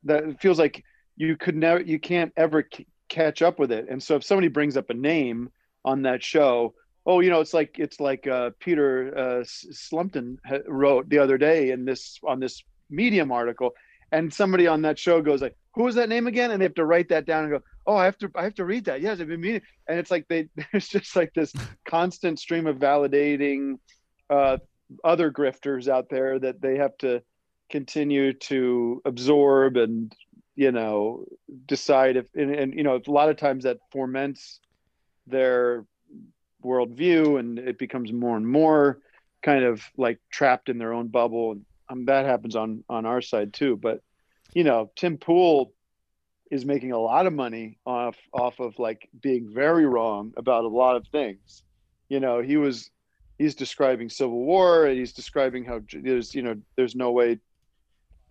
that feels like you could never you can't ever c- catch up with it. And so if somebody brings up a name on that show oh you know it's like it's like uh peter uh slumpton wrote the other day in this on this medium article and somebody on that show goes like who was that name again? And they have to write that down and go oh i have to i have to read that. Yes i've been meaning and it's like they there's just like this constant stream of validating uh other grifters out there that they have to continue to absorb and you know decide if and, and you know a lot of times that foments their worldview and it becomes more and more kind of like trapped in their own bubble. And um, that happens on on our side too. But you know tim pool is making a lot of money off off of like being very wrong about a lot of things. You know he was he's describing civil war and he's describing how there's you know there's no way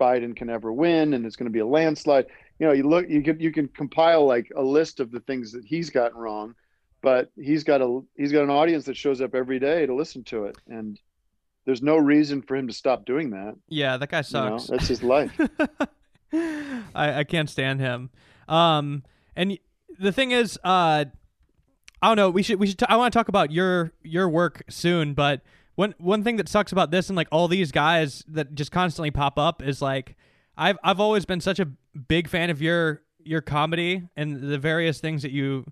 biden can ever win and it's going to be a landslide you know you look you can you can compile like a list of the things that he's gotten wrong but he's got a he's got an audience that shows up every day to listen to it and there's no reason for him to stop doing that yeah, that guy you know? sucks. that's his life I, I can't stand him. Um, and the thing is, uh, I don't know. We should we should. T- I want to talk about your your work soon, but one one thing that sucks about this and like all these guys that just constantly pop up is like I've I've always been such a big fan of your your comedy and the various things that you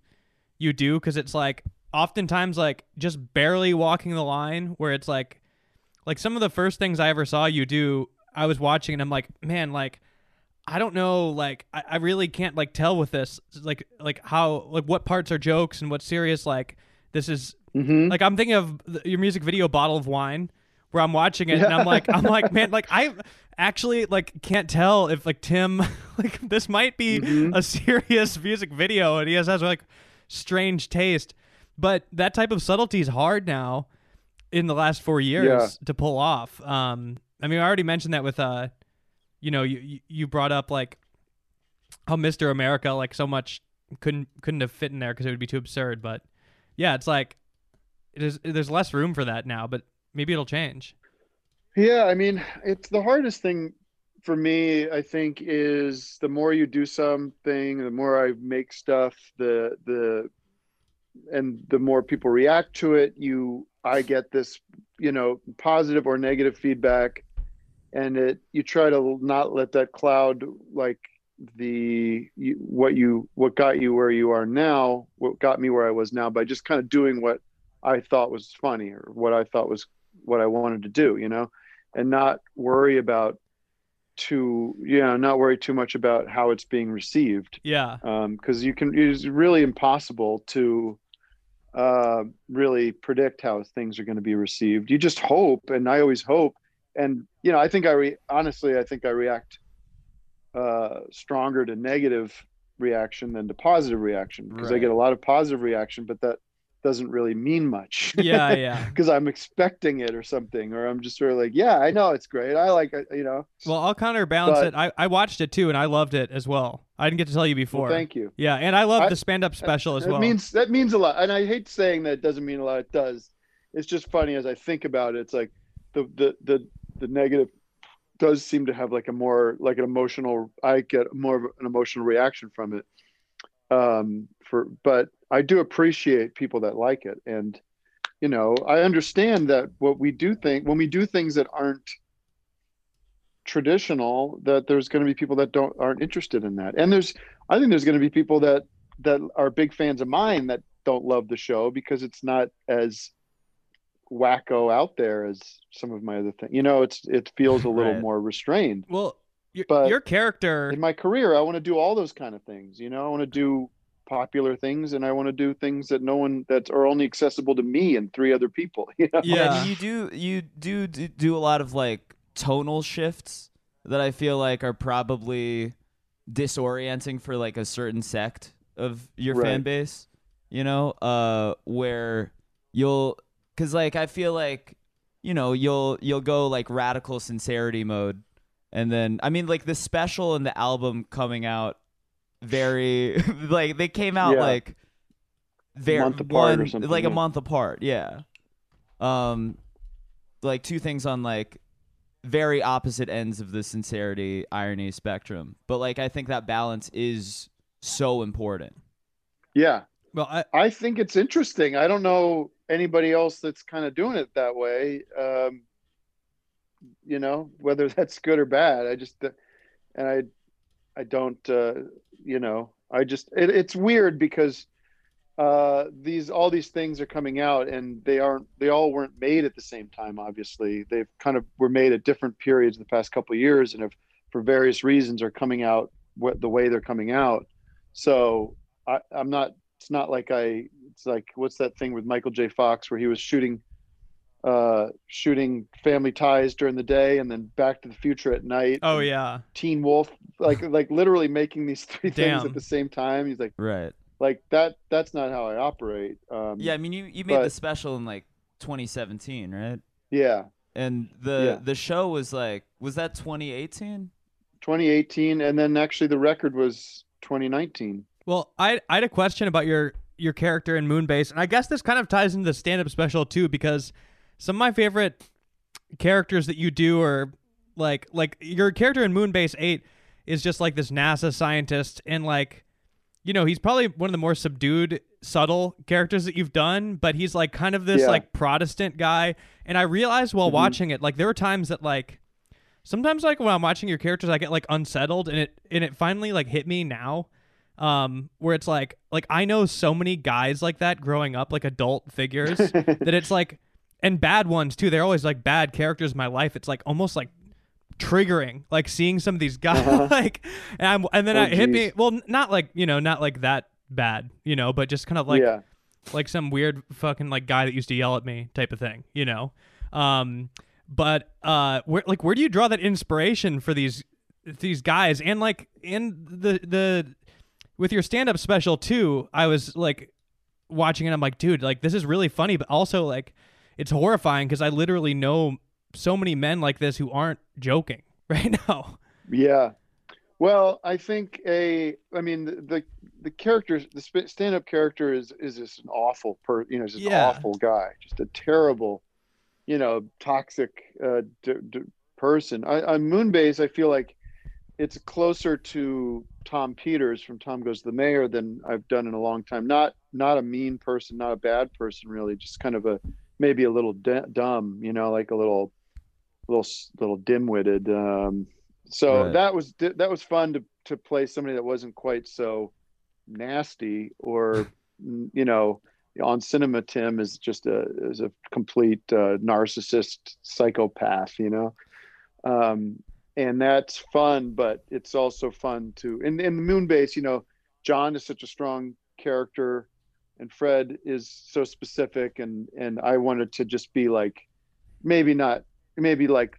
you do because it's like oftentimes like just barely walking the line where it's like like some of the first things I ever saw you do I was watching and I'm like man like I don't know like I, I really can't like tell with this like like how like what parts are jokes and what's serious like this is hmm like I'm thinking of your music video bottle of wine where I'm watching it and I'm like I'm like man like I actually like can't tell if like Tim like this might be Mhm. a serious music video and he has, has like strange taste but that type of subtlety is hard now in the last 4 years Yeah. to pull off um I mean I already mentioned that with uh you know you you- brought up like how Mr. America like so much couldn't couldn't have fit in there because it would be too absurd but yeah it's like it is there's less room for that now but maybe it'll change. Yeah, I mean, it's the hardest thing for me, I think, is the more you do something, the more I make stuff, the the and the more people react to it, you I get this, you know, positive or negative feedback and it you try to not let that cloud like the what you what got you where you are now, what got me where I was now by just kind of doing what I thought was funny or what I thought was what I wanted to do, you know, and not worry about too, you know, not worry too much about how it's being received. yeah Um, cause you can, it's really impossible to, uh, really predict how things are going to be received. You just hope. And I always hope. And, you know, I think I re honestly, I think I react, uh, stronger to negative reaction than to positive reaction because I get a lot of positive reaction, but that doesn't really mean much yeah yeah because I'm expecting it or something, or I'm just sort of like, yeah, I know it's great. I like it, you know. well I'll counterbalance But- it I, I watched it too and I loved it as well I didn't get to tell you before Well, thank you. yeah and I love I- the stand-up special as well means that means a lot, and I hate saying that it doesn't mean a lot. It does. It's just funny as I think about it. It's like the the the the negative does seem to have like a more like an emotional. I get more of an emotional reaction from it. Um, for but I do appreciate people that like it, and you know I understand that what we do think when we do things that aren't traditional that there's going to be people that don't aren't interested in that and there's i think there's going to be people that that are big fans of mine that don't love the show because it's not as wacko out there as some of my other things. You know, it's it feels a little Right. more restrained. Well, your, But your character. In my career, I want to do all those kind of things. You know, I want to do popular things, and I want to do things that no one that are only accessible to me and three other people. You know? Yeah. you do you do do do a lot of like tonal shifts that I feel like are probably disorienting for like a certain sect of your fan base. You know, uh, where you'll because like I feel like you know you'll you'll go like radical sincerity mode, and then I mean like the special and the album coming out very like they came out Yeah. like very Month apart or one- something, like a month apart yeah um like two things on like very opposite ends of the sincerity irony spectrum but like i think that balance is so important yeah. well, I, I think it's interesting. I don't know anybody else that's kind of doing it that way. Um, you know, whether that's good or bad. I just, and I, I don't, uh, you know, I just, it, it's weird because uh, these, all these things are coming out and they aren't, they all weren't made at the same time. Obviously, they've kind of were made at different periods in the past couple years and have, for various reasons, are coming out what the way they're coming out. So I, I'm not it's not like I it's like what's that thing with Michael J. Fox where he was shooting uh shooting family ties during the day and then back to the future at night. oh yeah. Teen Wolf like like literally making these three things at the same time. He's like right like that that's not how I operate. Um yeah i mean you you made the special in like 2017 right yeah. and the Yeah. the show was like was that 2018 2018 and then actually the record was 2019. Well, I I had a question about your your character in Moonbase, and I guess this kind of ties into the stand up special too, because some of my favorite characters that you do are like like your character in Moonbase Eight is just like this NASA scientist, and like you know he's probably one of the more subdued, subtle characters that you've done, but he's like kind of this Yeah. like Protestant guy, and I realized while Mhm. watching it, like there were times that like. Sometimes, like when I'm watching your characters, I get like unsettled, and it and it finally like hit me now, um, where it's like like I know so many guys like that growing up, like adult figures, that it's like, and bad ones too. They're always like bad characters in my life. It's like almost like triggering, like seeing some of these guys, Uh-huh. like, and I'm and then Oh, it hit me. Well, not like you know, not like that bad, you know, but just kind of like yeah. like some weird fucking like guy that used to yell at me type of thing, you know. Um, but uh, where like where do you draw that inspiration for these these guys and like in the the with your stand up special too? I was like watching it. I'm like, dude, like this is really funny, but also like it's horrifying because I literally know so many men like this who aren't joking right now. Yeah. Well, I think a, I mean, the the, the character, the stand-up character is is just an awful per, you know, just an awful guy, just a terrible, you know, toxic uh, d- d- person. I, on Moonbase, I feel like it's closer to Tom Peters from Tom Goes to the Mayor than I've done in a long time. Not not a mean person, not a bad person, really. Just kind of a maybe a little d- dumb, you know, like a little little little dim-witted. Um, so Right. that was that was fun to to play somebody that wasn't quite so nasty or you know on cinema tim is just a is a complete uh, narcissist psychopath you know um and that's fun but it's also fun to in in the moon base you know john is such a strong character and fred is so specific and and i wanted to just be like maybe not maybe like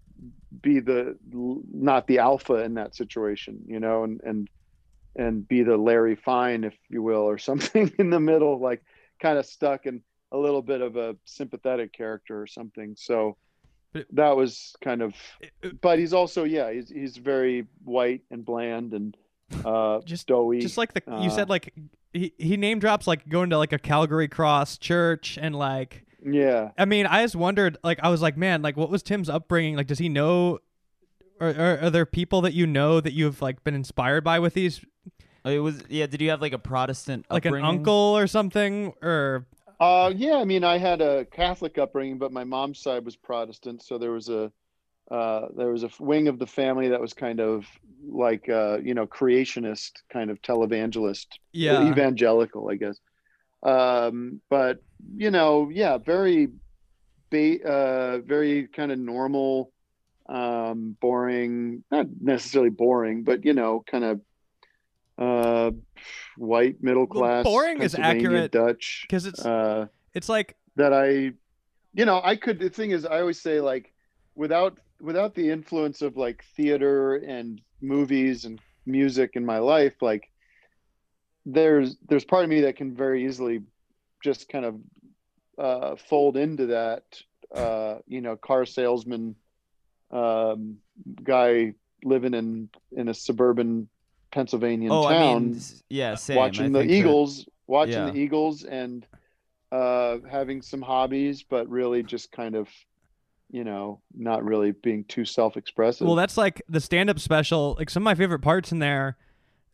be the not the alpha in that situation you know and and and be the larry fine if you will or something in the middle like kind of stuck in a little bit of a sympathetic character or something. So that was kind of but he's also yeah he's he's very white and bland and uh Just- doughy Just like the you uh, said, like he, he name drops like going to like a Calvary Cross church and like yeah. I mean, I just wondered, like, I was like, man, like, what was Tim's upbringing? Like, does he know, or, or are there people that you know that you've like been inspired by with these, Oh, it was yeah did you have like a protestant like an uncle or something, or? Uh, yeah, I mean, I had a Catholic upbringing, but my mom's side was Protestant, so there was a uh, there was a wing of the family that was kind of like uh, you know creationist, kind of televangelist, yeah, evangelical, I guess. Um, but you know, yeah, very ba- uh, very kind of normal, um, boring, not necessarily boring, but you know, kind of uh, white middle class. boring is accurate Dutch. because it's Uh, it's like that I, you know, I could. The thing is, I always say like, without without the influence of like theater and movies and music in my life, like there's there's part of me that can very easily just kind of uh, fold into that, uh, you know, car salesman um, guy living in in a suburban Pennsylvania oh, town I mean, yeah, same. I watching the think that- Eagles, watching Yeah. the Eagles, and uh, having some hobbies, but really just kind of, you know, not really being too self-expressive. Well, that's like the stand-up special. Like some of my favorite parts in there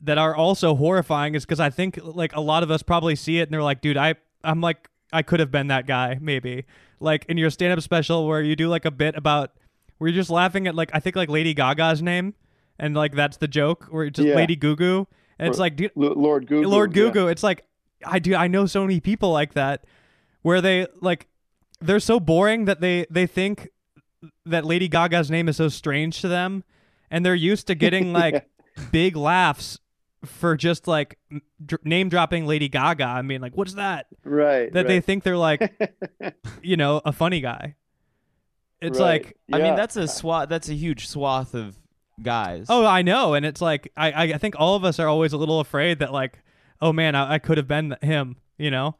that are also horrifying is because I think like a lot of us probably see it and they're like, dude, I I'm like I could have been that guy maybe. Like in your stand-up special where you do like a bit about where you're just laughing at like I think like Lady Gaga's name and like that's the joke where it's just Yeah. Lady Goo Goo and it's Or- like dude, L- Lord Google. Lord Goo yeah. It's like I do. I know so many people like that, where they like they're so boring that they they think that Lady Gaga's name is so strange to them, and they're used to getting like big laughs for just like m- dr- name dropping Lady Gaga. I mean, like what's that? right. That they think they're like you know a funny guy. It's Right. like I mean, that's a swath. That's a huge swath of guys. oh I know, and it's like I I I think all of us are always a little afraid that like oh man I, I could have been him. You know.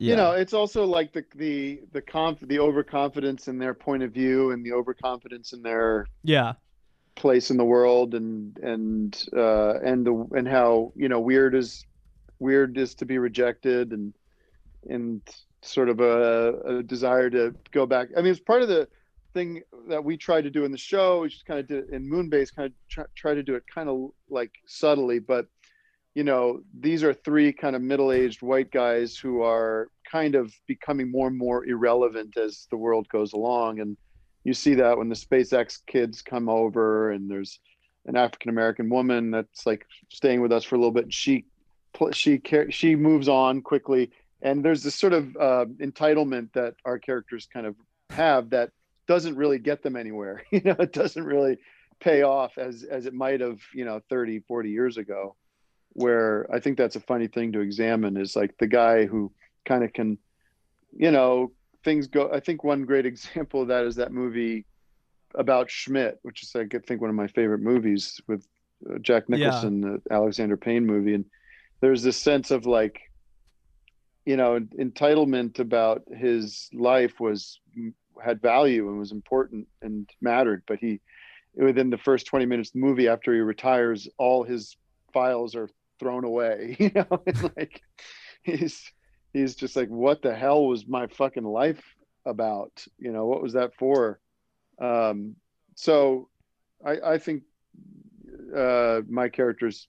Yeah. you know it's also like the the the conf the overconfidence in their point of view and the overconfidence in their Yeah. place in the world and and uh and the and how you know weird is weird is to be rejected and and sort of a, a desire to go back i mean it's part of the thing that we try to do in the show we just kind of did in moonbase kind of try, try to do it kind of like subtly but you know these are three kind of middle-aged white guys who are kind of becoming more and more irrelevant as the world goes along. And you see that when the SpaceX kids come over and there's an African American woman that's like staying with us for a little bit. She she she moves on quickly. And there's this sort of uh, entitlement that our characters kind of have that doesn't really get them anywhere. You know it doesn't really pay off as as it might have you know 30 40 years ago where i think that's a funny thing to examine is like the guy who kind of can you know things go i think one great example of that is that movie about schmidt which is i think one of my favorite movies with uh, jack Yeah. nicholson the alexander payne movie and there's this sense of like you know entitlement about his life was had value and was important and mattered but he within the first 20 minutes of the movie after he retires all his files are thrown away you know? And like he's he's just like what the hell was my fucking life about? You know what was that for? Um so i i think uh my characters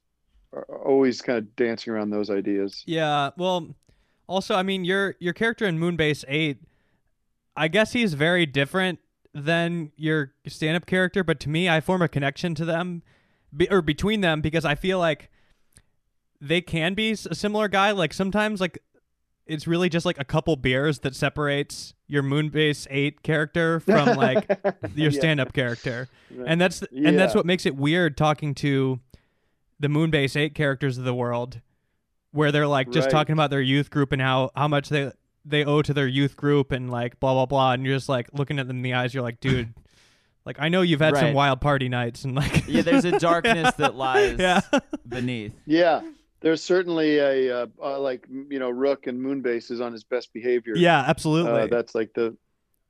are always kind of dancing around those ideas. Yeah. Well, also, I mean, your your character in Moonbase Eight, I guess he's very different than your stand-up character, but to me, I form a connection to them, be, or between them, because I feel like they can be a similar guy. Like sometimes, like it's really just like a couple beers that separates your Moonbase Eight character from like your Yeah. stand-up character Right. and that's and that's what makes it weird talking to the Moonbase Eight characters of the world, where they're like just Right. talking about their youth group and how how much they they owe to their youth group and like blah blah blah, and you're just like looking at them in the eyes, you're like, dude, like I know you've had some wild party nights and like yeah, there's a darkness that lies yeah beneath. Yeah, there's certainly a uh, uh, like you know Rook and Moonbase is on his best behavior. yeah absolutely. uh, that's like the,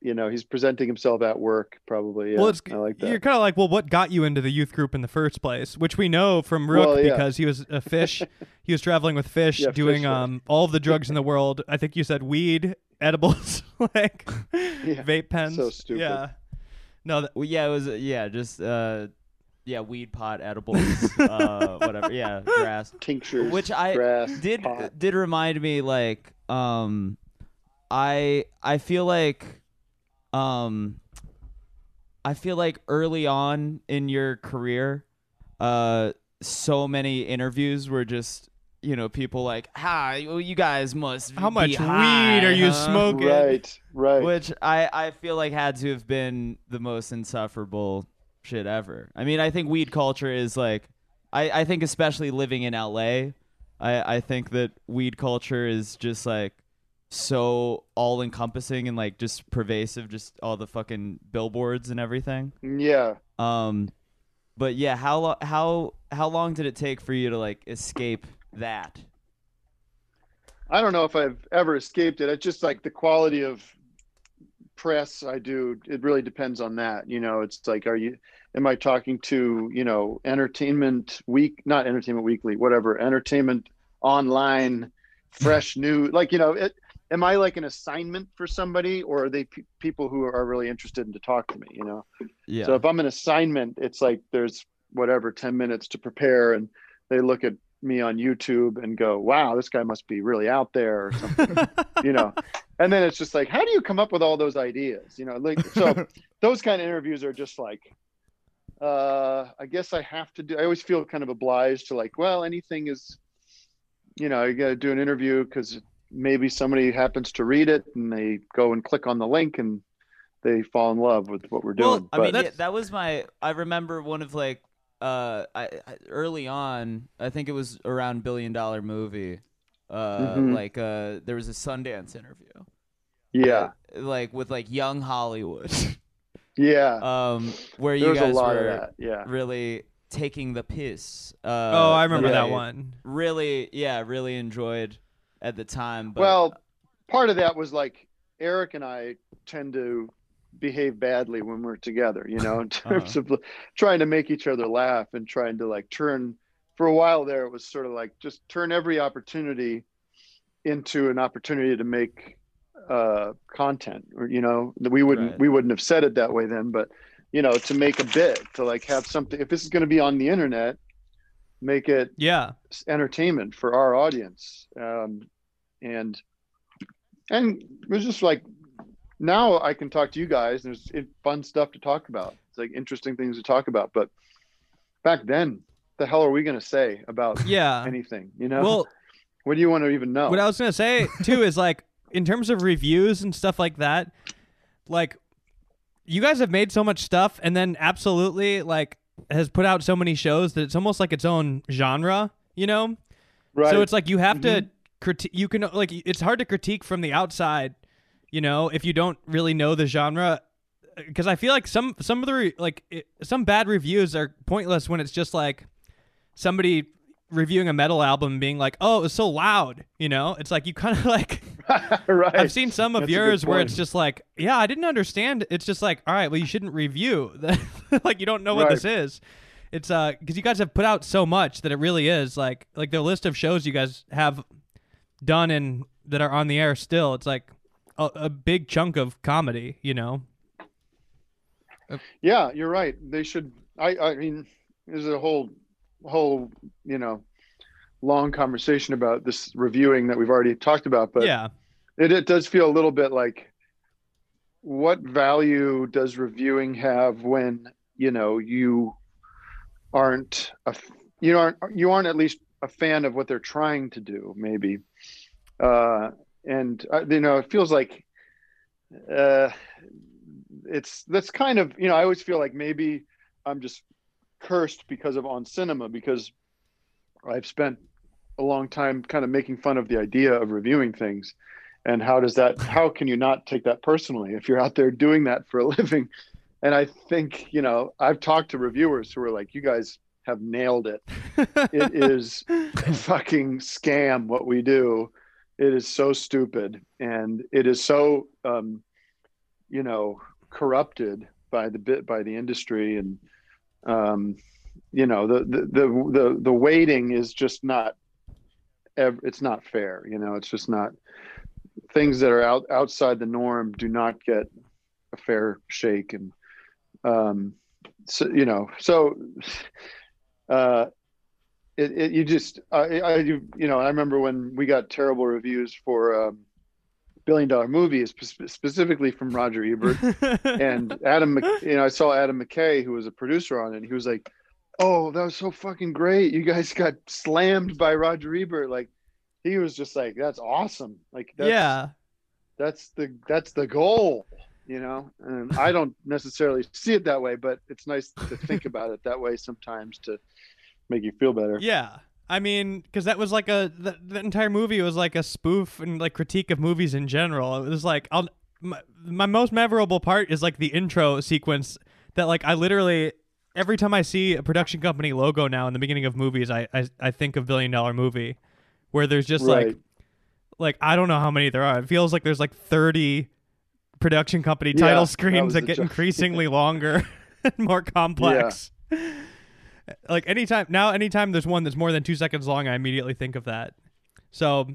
you know, he's presenting himself at work probably. Yeah, well, it's I like that. you're kind of like, well, what got you into the youth group in the first place? Which we know from Rook Well, yeah. because he was a fish. he was traveling with fish, Yeah, doing fish, yeah. um all of the drugs in the world. I think you said weed, edibles, like Yeah, vape pens. so stupid. Yeah. No, that, Well, yeah, it was. uh, Yeah, just uh, yeah, weed pot, edibles, uh, whatever. Yeah, grass. Tinctures, Which I grass, did pot. did remind me like um, I I feel like um, I feel like early on in your career, uh, so many interviews were just you know people like, "Ha, well, you guys must How be much high, weed are you huh?" smoking? right, right. Which I I feel like had to have been the most insufferable shit ever. I mean, I think weed culture is like, I I think especially living in LA, I I think that weed culture is just like so all encompassing and like just pervasive, just all the fucking billboards and everything. yeah. Um, but yeah, how lo- how how long did it take for you to like escape that? I don't know if I've ever escaped it. It's just like the quality of press I do. It really depends on that. You know, it's like, are you, am I talking to, you know, entertainment week, not entertainment weekly, whatever, entertainment online, fresh new, like, you know, it, am I like an assignment for somebody or are they pe- people who are really interested in to talk to me, you know? Yeah. So if I'm an assignment, it's like there's whatever 10 minutes to prepare and they look at me on YouTube and go, wow, this guy must be really out there or something, you know. And then it's just like, how do you come up with all those ideas? You know, like so those kind of interviews are just like uh I guess I have to do I always feel kind of obliged to like, well, anything is you know, you got to do an interview cuz maybe somebody happens to read it and they go and click on the link and they fall in love with what we're Well, doing. I mean, But- yeah, that was my. I remember one of like, uh, I, I early on. I think it was around Billion Dollar Movie. Uh, Mhm. like uh, there was a Sundance interview. yeah. Like with like young Hollywood. Yeah. um, where you There's a guys lot were of that. Yeah. really taking the piss. Uh, oh, I remember yeah, that yeah. one. Really, yeah, really enjoyed at the time. But well, part of that was like Eric and I tend to behave badly when we're together, you know, in terms of trying to make each other laugh and trying to like turn for a while there it was sort of like just turn every opportunity into an opportunity to make uh content or you know we wouldn't Right. we wouldn't have said it that way then but you know to make a bit to like have something if this is going to be on the internet make it Yeah. entertainment for our audience um, and and it was just like now i can talk to you guys there's fun stuff to talk about. It's like interesting things to talk about but back then the hell are we going to say about Yeah. anything you know? Well, what do you want to even know? What I was gonna say too is like in terms of reviews and stuff like that, like you guys have made so much stuff and then absolutely like has put out so many shows that it's almost like its own genre, you know? right. So it's like you have to mm-hmm. critique you can like it's hard to critique from the outside, you know, if you don't really know the genre because I feel like some some of the re- like it, some bad reviews are pointless when it's just like somebody reviewing a metal album being like, "Oh, it was so loud," you know? It's like you kind of like right I've seen some of That's yours where it's just like, "Yeah, I didn't understand." It's just like, "All right, well, you shouldn't review." like you don't know what Right. this is. It's uh because you guys have put out so much that it really is like like the list of shows you guys have done and that are on the air still. It's like a, a big chunk of comedy, you know. yeah you're right they should i i mean there's a whole whole you know long conversation about this reviewing that we've already talked about but yeah. it, it does feel a little bit like what value does reviewing have when you know you aren't a you aren't you aren't at least a fan of what they're trying to do maybe uh and uh, you know it feels like uh it's that's kind of you know i always feel like maybe i'm just cursed because of on cinema because i've spent a long time kind of making fun of the idea of reviewing things. And how does that how can you not take that personally if you're out there doing that for a living? And i think you know i've talked to reviewers who are like you guys have nailed it. It is a fucking scam what we do it is so stupid and it is so um you know corrupted by the bit by the industry and um you know the the the the, weighting is just not it's not fair you know it's just not things that are out outside the norm do not get a fair shake and um so you know so uh it, it you just I, I you you know I remember when we got terrible reviews for um, billion dollar movie spe- specifically from Roger Ebert and Adam Mc- you know I saw Adam McKay who was a producer on it and he was like oh, that was so fucking great. You guys got slammed by Roger Ebert. Like he was just like, that's awesome. Like that's, yeah. that's the that's the goal, you know. And I don't necessarily see it that way, but it's nice to think about it that way sometimes to make you feel better. Yeah. I mean, because that was like a the, the entire movie was like a spoof and like critique of movies in general. It was like I'll my, my most memorable part is like the intro sequence that like I literally every time I see a production company logo now in the beginning of movies, I I, I think of Billion Dollar Movie, where there's just like Right. like I don't know how many there are. It feels like there's like 30 production company title that screens was that get joke. increasingly longer and more complex. Like anytime now, anytime there's one that's more than two seconds long, I immediately think of that. So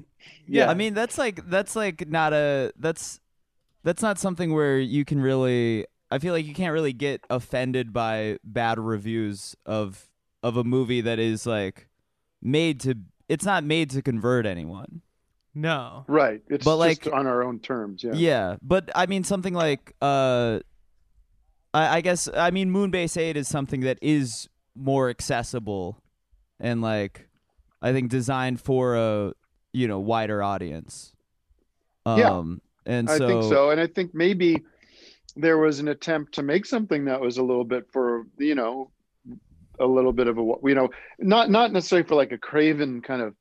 Yeah. I mean, that's like that's like not a that's that's not something where you can really. I feel like you can't really get offended by bad reviews of of a movie that is like made to. It's not made to convert anyone. no, Right. It's But, just like- on our own terms. Yeah. Yeah, but I mean something like uh, I, I guess I mean Moonbase Eight is something that is more accessible, and like I think designed for a you know wider audience. Um, Yeah. and I think so. And I think maybe there was an attempt to make something that was a little bit for, you know, a little bit of a, you know, not, not necessarily for like a craven kind of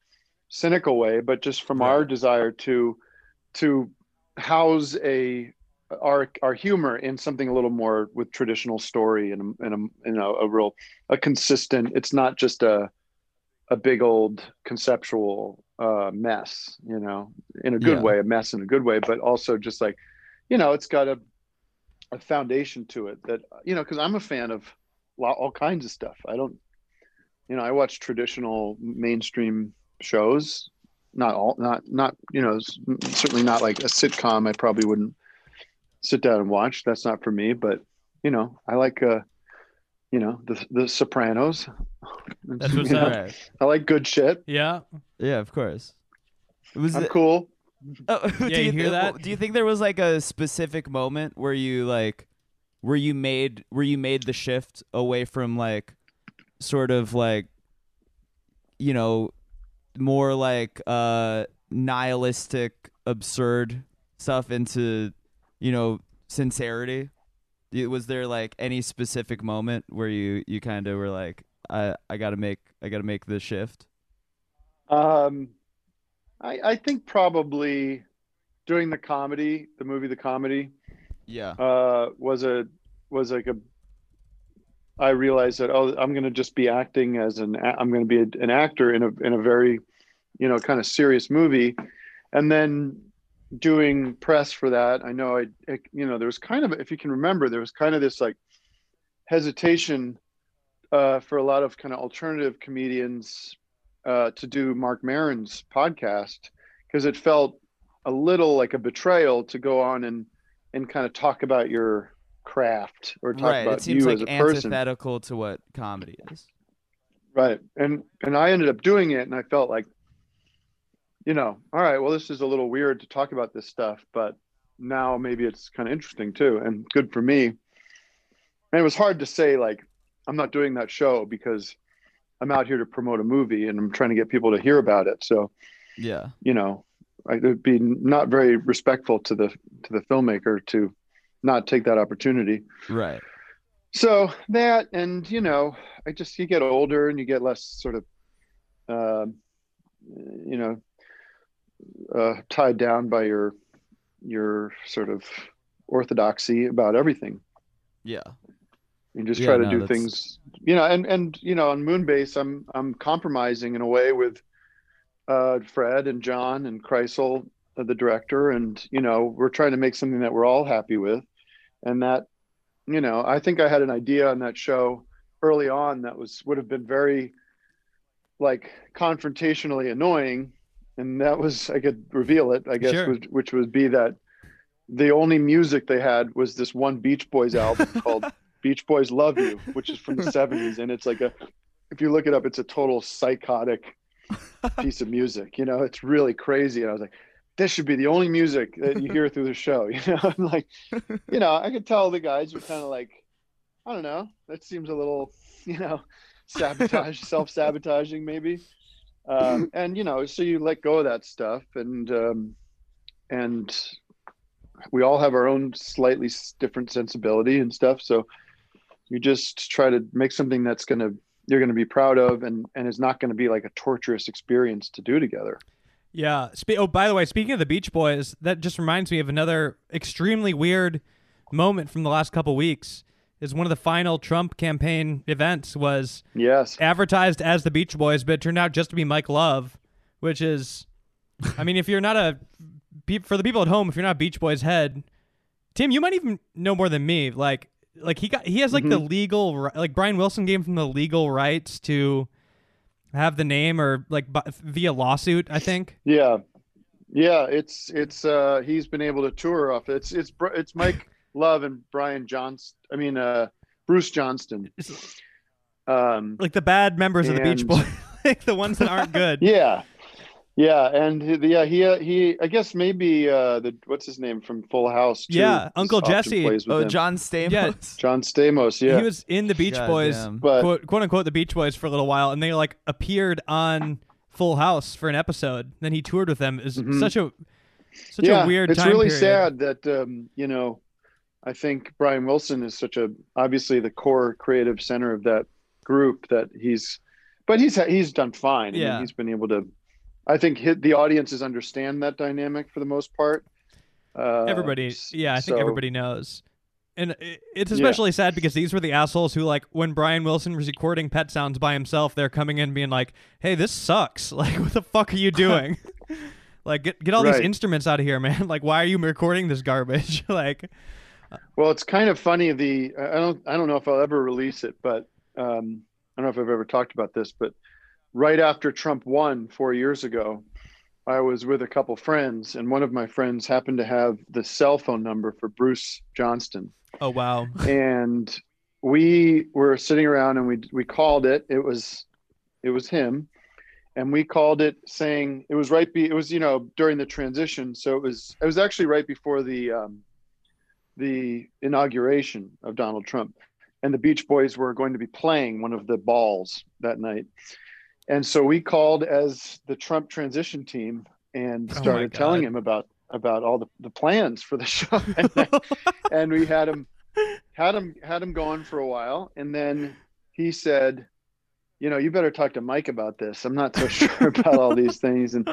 cynical way, but just from our desire to, to house a, our, our humor in something a little more with traditional story and, a- and a, you know, a real, a consistent, it's not just a, a big old conceptual uh, mess, you know, in a good Yeah. way, a mess in a good way, but also just like, you know, it's got a a foundation to it that you know, because I'm a fan of all kinds of stuff. I don't, you know, I watch traditional mainstream shows, not all, not not you know, certainly not like a sitcom. I probably wouldn't sit down and watch. That's not for me. But you know, I like uh, you know, the the Sopranos. That's what's know, up. Right. I like good shit. yeah, Yeah, of course. It Was I'm it- cool. Oh, do you hear th- that? Do you think there was like a specific moment where you like, where you made where you made the shift away from like, sort of like, you know, more like uh nihilistic, absurd stuff into, you know, sincerity? Was there like any specific moment where you you kind of were like, I I gotta make I gotta make this shift? Um, I, I think probably doing the comedy, the movie, the comedy, Yeah. uh, was a was like a. I realized that oh, I'm going to just be acting as an I'm to be a, an actor in a in a very, you know, kind of serious movie, and then doing press for that. I know I, you know there was kind of if you can remember there was kind of this like hesitation uh, for a lot of kind of alternative comedians uh, to do Marc Maron's podcast because it felt a little like a betrayal to go on and and kind of talk about your craft or talk Right. about It seems you like as a person. antithetical to what comedy is. Right. And and I ended up doing it and I felt like, you know, all right, well, this is a little weird to talk about this stuff, but now maybe it's kind of interesting too and good for me. And it was hard to say like, I'm not doing that show because I'm out here to promote a movie and I'm trying to get people to hear about it. So, Yeah. you know, it would be not very respectful to the to the filmmaker to not take that opportunity Right. so that and you know i just you get older and you get less sort of um you know uh, tied down by your your sort of orthodoxy about everything Yeah. you just Yeah, try to no, do that's- things you know and and you know on moonbase i'm i'm compromising in a way with uh fred and john and Krisel uh, the director and you know we're trying to make something that we're all happy with and that you know i think i had an idea on that show early on that was would have been very like confrontationally annoying and that was i could reveal it i guess Sure. was, which would be that the only music they had was this one beach boys album called beach boys love you which is from the 70s and it's like a if you look it up it's a total psychotic piece of music you know? It's really crazy. And i was like this should be the only music that you hear through the show you know? I'm like you know i could tell the guys were kind of like i don't know. That seems a little you know sabotage, self sabotaging, maybe. Um, and you know, so you let go of that stuff, and um, and we all have our own slightly different sensibility and stuff. So you just try to make something that's gonna you're gonna be proud of, and and it's not gonna be like a torturous experience to do together. Yeah. Oh, by the way, speaking of the Beach Boys, that just reminds me of another extremely weird moment from the last couple weeks. Is one of the final Trump campaign events was Yes. advertised as the Beach Boys, but it turned out just to be Mike Love, which is, I mean, if you're not a for the people at home, if you're not Beach Boys head, Tim, you might even know more than me. Like, like he got he has like the legal like Brian Wilson gave him the legal rights to have the name or like via lawsuit. I think. Yeah, yeah. It's it's uh he's been able to tour off. It's it's it's Mike Love and Brian Johnston. I mean uh Bruce Johnston. Um, like the bad members of the Beach Boys, like the ones that aren't good. yeah, yeah, and he- yeah he uh, he I guess maybe uh the what's his name from Full House. too, Yeah, Uncle Jesse. Oh, him. John Stamos. Yeah. John Stamos. Yeah, He was in the Beach God Boys, damn. but quote, quote unquote, the Beach Boys for a little while, and they like appeared on Full House for an episode. Then he toured with them. Is Mhm. such a such yeah, a weird time. it's time really period. sad that um, you know, I think Brian Wilson is such a obviously the core creative center of that group that he's, but he's he's done fine. I mean, Yeah. he's been able to. I think hit, the audiences understand that dynamic for the most part. Uh, Everybody, yeah, I think everybody knows. And it's especially sad because these were the assholes who, like, when Brian Wilson was recording Pet Sounds by himself, they're coming in being like, "Hey, this sucks. Like, what the fuck are you doing? like, get get all these instruments out of here, man. Like, why are you recording this garbage? like, Well, it's kind of funny. The I don't I don't know if I'll ever release it, but um, I don't know if I've ever talked about this. But right after Trump won four years ago, I was with a couple friends, and one of my friends happened to have the cell phone number for Bruce Johnston, oh wow, and we were sitting around and we we called it. It was it was him, and we called it saying it was right. Be it was you know during the transition, so it was it was actually right before the um, the inauguration of Donald Trump, and the Beach Boys were going to be playing one of the balls that night, and so we called as the Trump transition team and Oh started telling him about about all the, the plans for the show, and, and we had him had him had him going for a while, and then he said, "You know, you better talk to Mike about this. I'm not so sure about all these things." And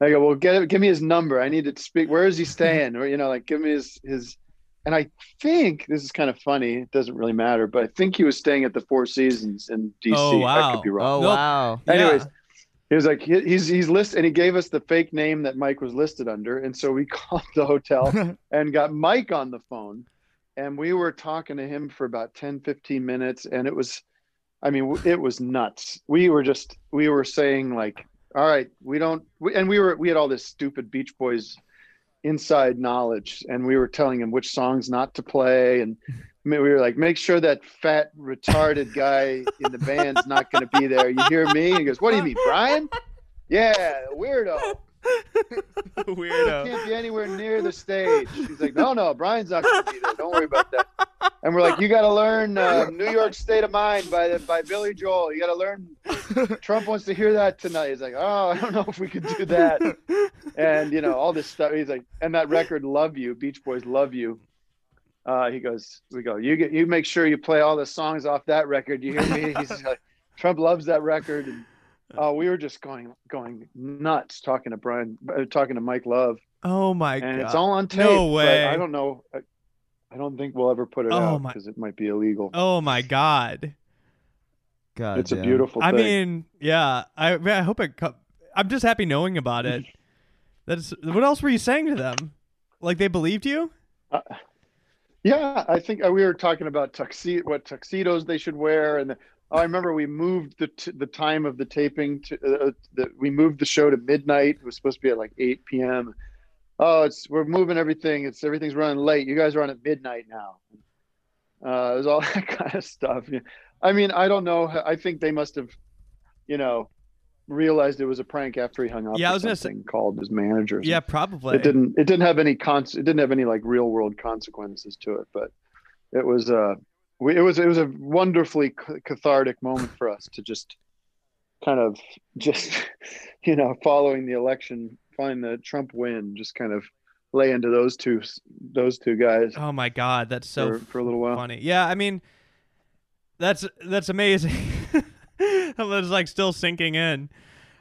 I go, "Well, get give me his number. I need to speak. Where is he staying? Or you know, like give me his his." And I think this is kind of funny. It doesn't really matter, but I think he was staying at the Four Seasons in DC. Oh, I wow. could be wrong. Oh Nope. wow. Anyways, Yeah. he was like, he- he's he's listed, and he gave us the fake name that Mike was listed under, and so we called the hotel and got Mike on the phone, and we were talking to him for about 10, 15 minutes, and it was, I mean, it was nuts. We were just, we were saying like, all right, we don't, we, and we were, we had all this stupid Beach Boys inside knowledge, and we were telling him which songs not to play, and we were like, make sure that fat retarded guy in the band's not going to be there. You hear me? And he goes, what do you mean, Brian? Yeah, weirdo. weirdo. Can't be anywhere near the stage. He's like, no, no, Brian's not going to be there. Don't worry about that. And we're like, you got to learn uh, New York State of Mind by the, by Billy Joel. You got to learn. Trump wants to hear that tonight. He's like, oh, I don't know if we could do that. And you know all this stuff. He's like, and that record, Love You, Beach Boys, Love You. Uh, he goes, we go. You get, you make sure you play all the songs off that record. You hear me? He's like, Trump loves that record. And oh, we were just going going nuts talking to Brian, uh, talking to Mike Love Oh my and god. it's all on tape. No way. I don't know. I, I don't think we'll ever put it Oh out my- because it might be illegal. oh my god. God. it's a damn. beautiful. I thing. mean, yeah. I I hope it. Co- I'm just happy knowing about it. That's what else were you saying to them? Like they believed you? yeah, I think uh, we were talking about tuxedo, what tuxedos they should wear, and I remember we moved the t- the time of the taping to uh, the, we moved the show to midnight. It was supposed to be at like 8 p.m. Oh, it's we're moving everything. It's everything's running late. You guys are on at midnight now. Uh, there's all that kind of stuff. I mean, I don't know. I think they must have, you know, realized it was a prank after he hung up. Yeah, I was gonna say- called his manager. Yeah, probably. it didn't. It didn't have any cons. It didn't have any like real world consequences to it. But it was. Uh, we, it was it was a wonderfully cathartic moment for us to just kind of just you know following the election, following the Trump win, just kind of lay into those two those two guys Oh my god, that's so for, for a little while. funny. Yeah, I mean, that's that's amazing. That's like still sinking in.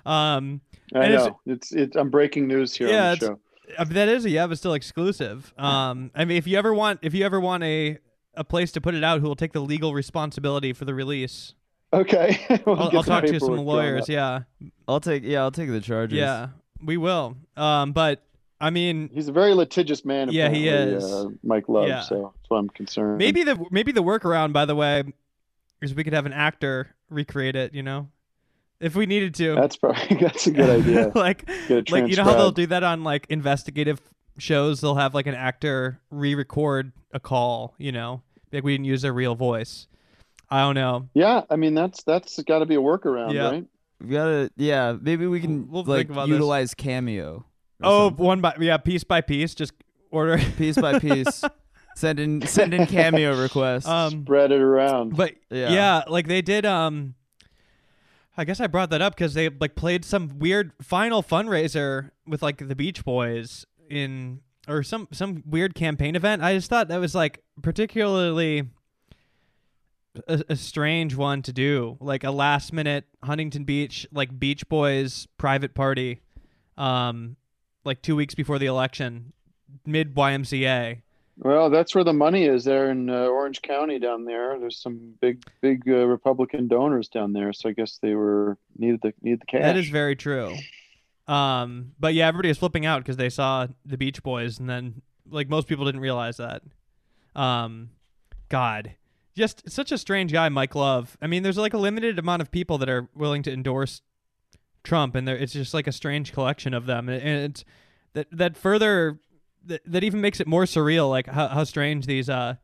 Um, I And it's- know it's it's I'm breaking news here Yeah, on the show. I mean, that is a yeah, but still exclusive. Um, I mean, if you ever want, if you ever want a a place to put it out, who will take the legal responsibility for the release? Okay, We'll I'll, I'll talk to some lawyers. Yeah, I'll take yeah, I'll take the charges. yeah, we will. Um, but I mean, He's a very litigious man. Yeah, he is. Uh, Mike Love. Yeah. So that's why I'm concerned. maybe the maybe the workaround, by the way, is we could have an actor recreate it. You know, if we needed to. that's probably that's a good idea. like, like you know how they'll do that on like investigative shows. They'll have like an actor re-record a call. You know, like we didn't use their real voice. I don't know. Yeah, I mean that's that's got to be a workaround, Yeah. right? We gotta yeah, maybe we can We'll like think about this. utilize cameo. or Oh, something. one by yeah, piece by piece, just order. piece by piece. send in send in cameo requests. um, Spread it around. but Yeah. yeah. like they did. Um, I guess I brought that up because they like played some weird final fundraiser with like the Beach Boys in or some some weird campaign event. I just thought that was like particularly a, a strange one to do, like a last minute Huntington Beach like Beach Boys private party, um, like two weeks before the election, mid YMCA. Well, that's where the money is there in uh, Orange County down there. There's some big, big uh, Republican donors down there, so I guess they were needed the needed the cash. That is very true. Um, but yeah, everybody was flipping out because they saw the Beach Boys, and then like most people didn't realize that. Um, God, just such a strange guy, Mike Love. I mean, there's like a limited amount of people that are willing to endorse Trump, and it's just like a strange collection of them, and it's that that further that, that even makes it more surreal, like how how strange these uh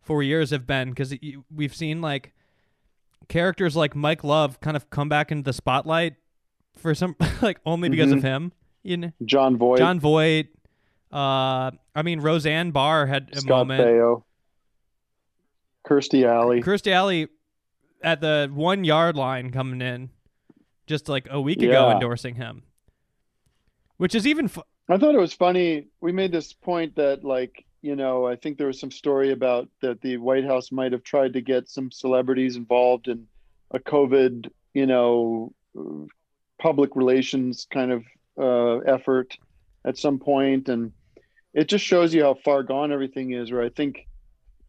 four years have been, because we've seen like characters like Mike Love kind of come back into the spotlight for some like only because of Mhm. him. You know, Jon Voight, Jon Voight. Uh, I mean Roseanne Barr had a Scott moment. Baio, Kirstie Alley. Kirstie Alley at the one yard line coming in just like a week ago Yeah. endorsing him, which is even fu- I thought it was funny. We made this point that, like, you know, I think there was some story about that the White House might have tried to get some celebrities involved in a COVID, you know, public relations kind of uh, effort at some point, and it just shows you how far gone everything is. Where I think,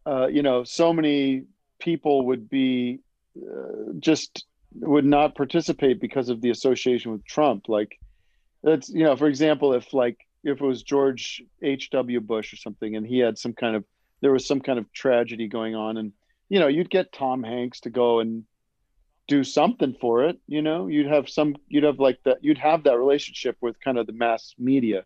uh, you know, so many people would be uh, just would not participate because of the association with Trump, like that's you know for example if like if it was george h.w bush or something and he had some kind of there was some kind of tragedy going on and you know you'd get tom hanks to go and do something for it you know? You'd have some you'd have like that you'd have that relationship with kind of the mass media.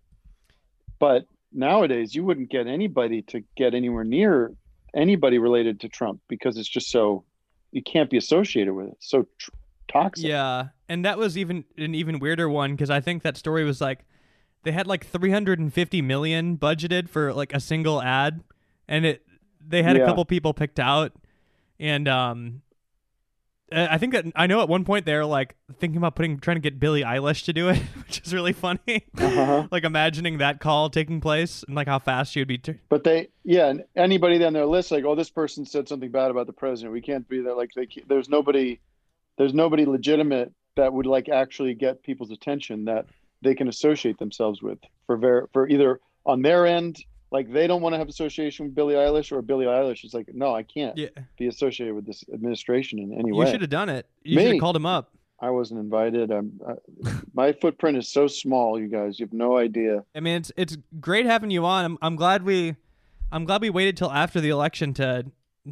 But nowadays you wouldn't get anybody to get anywhere near anybody related to trump because it's just so you can't be associated with it so tr- toxic yeah, and that was even an even weirder one because I think that story was like they had like 350 million budgeted for like a single ad, and it they had a couple people picked out, and um. Uh, I think that I know at one point they're like thinking about putting trying to get Billie Eilish to do it, which is really funny. Uh-huh. like imagining that call taking place and like how fast she would be. T- But they, yeah, and anybody on their list, like, oh, this person said something bad about the president. We can't be there. Like, they, there's nobody, there's nobody legitimate that would like actually get people's attention that they can associate themselves with for ver- for either on their end, like they don't want to have association with Billie Eilish, or Billie Eilish is like, no, I can't yeah, be associated with this administration in any you way. You should have done it. You should have Me. called him up. I wasn't invited. I'm, I, my footprint is so small, you guys. You have no idea. I mean, it's it's great having you on. I'm I'm glad we, I'm glad we waited till after the election to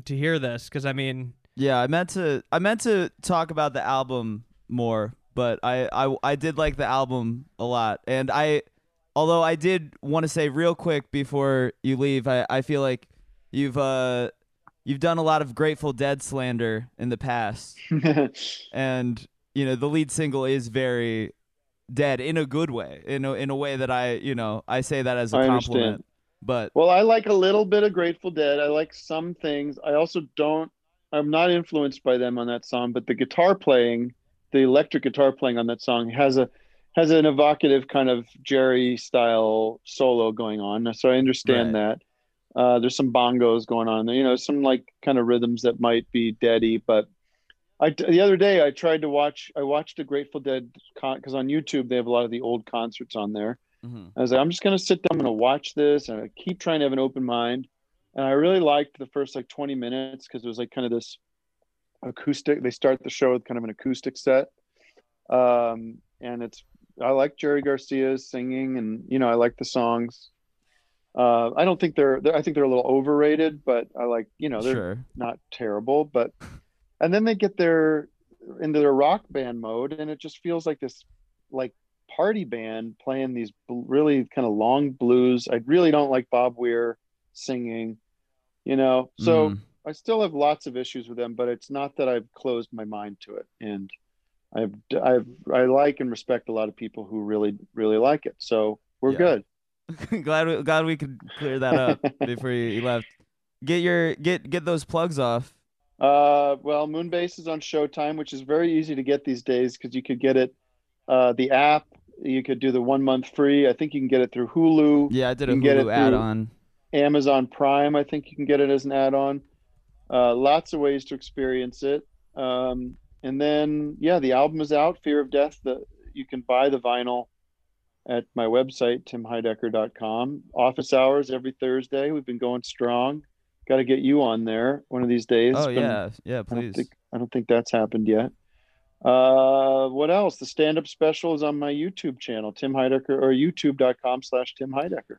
to hear this because I mean, Yeah, I meant to I meant to talk about the album more, but I I, I did like the album a lot. And I although I did want to say real quick before you leave, I, I feel like you've uh you've done a lot of Grateful Dead slander in the past. And you know, the lead single is very dead in a good way. In a in a way that I, you know, I say that as a I compliment. understand. But Well, I like a little bit of Grateful Dead. I like some things. I also don't. I'm not influenced by them on that song, but the guitar playing, the electric guitar playing on that song has a has an evocative kind of Jerry style solo going on. So I understand that. Uh, there's some bongos going on there, you know, some like kind of rhythms that might be deady. But I the other day I tried to watch. I watched a Grateful Dead con because on YouTube they have a lot of the old concerts on there. mhm. I was like, I'm just gonna sit down, I'm gonna watch this, and I keep trying to have an open mind. And I really liked the first like 20 minutes because it was like kind of this acoustic. They start the show with kind of an acoustic set, um, and it's I like Jerry Garcia's singing, and you know I like the songs. Uh, I don't think they're, they're I think they're a little overrated, but I like you know they're sure. not terrible. But and then they get their into their rock band mode, and it just feels like this like party band playing these really kind of long blues. I really don't like Bob Weir singing, you know. So Mhm. I still have lots of issues with them, but it's not that I've closed my mind to it. And I've I've I like and respect a lot of people who really really like it. So we're Yeah. good. glad we, glad we could clear that up before you, you left. Get your get get those plugs off. Uh, well, Moonbase is on Showtime, which is very easy to get these days because you could get it uh, the app. You could do the one month free. I think you can get it through Hulu. Yeah, I did a You can it Hulu add-on. Amazon Prime, I think you can get it as an add-on. Uh, lots of ways to experience it. Um, and then, yeah, the album is out. Fear of Death. The you can buy the vinyl at my website timheidecker.com. Office hours every Thursday. We've been going strong. Got to get you on there one of these days. Oh been- yeah, yeah, I don't please. think I don't think that's happened yet. Uh, what else? The stand-up special is on my YouTube channel, Tim Heidecker, or youtube.com slash Tim Heidecker.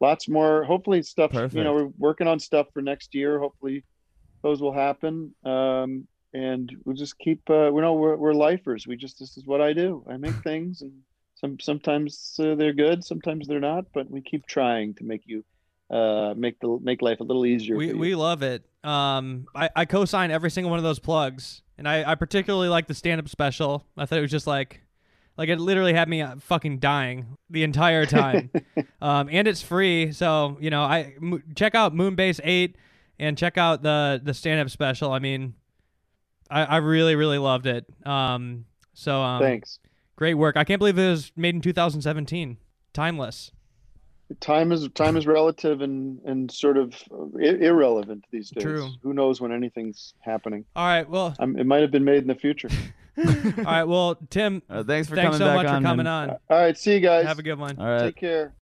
Lots more, hopefully stuff, you know, we're working on stuff for next year. Hopefully those will happen. Um, and we'll just keep, uh, we know we're, we're lifers. We just, this is what I do. I make things and some, sometimes uh, they're good, sometimes they're not, but we keep trying to make you, uh, make the, make life a little easier. We we love it. Um, I, I co-sign every single one of those plugs, and I, I particularly like the stand-up special. I thought it was just like, like it literally had me uh, fucking dying the entire time. um, and it's free, so you know I m- check out Moonbase Eight and check out the the stand-up special. I mean, I, I really really loved it. Um, so um, Thanks. great work. I can't believe it was made in 2017. Timeless. time is time is relative and and sort of i- irrelevant these days. True. Who knows when anything's happening? All right. Well. Um, it might have been made in the future. all right. Well, Tim. Uh, thanks for thanks coming so back much on, for coming man. on. All right, see you guys. Have a good one. All right. Take care.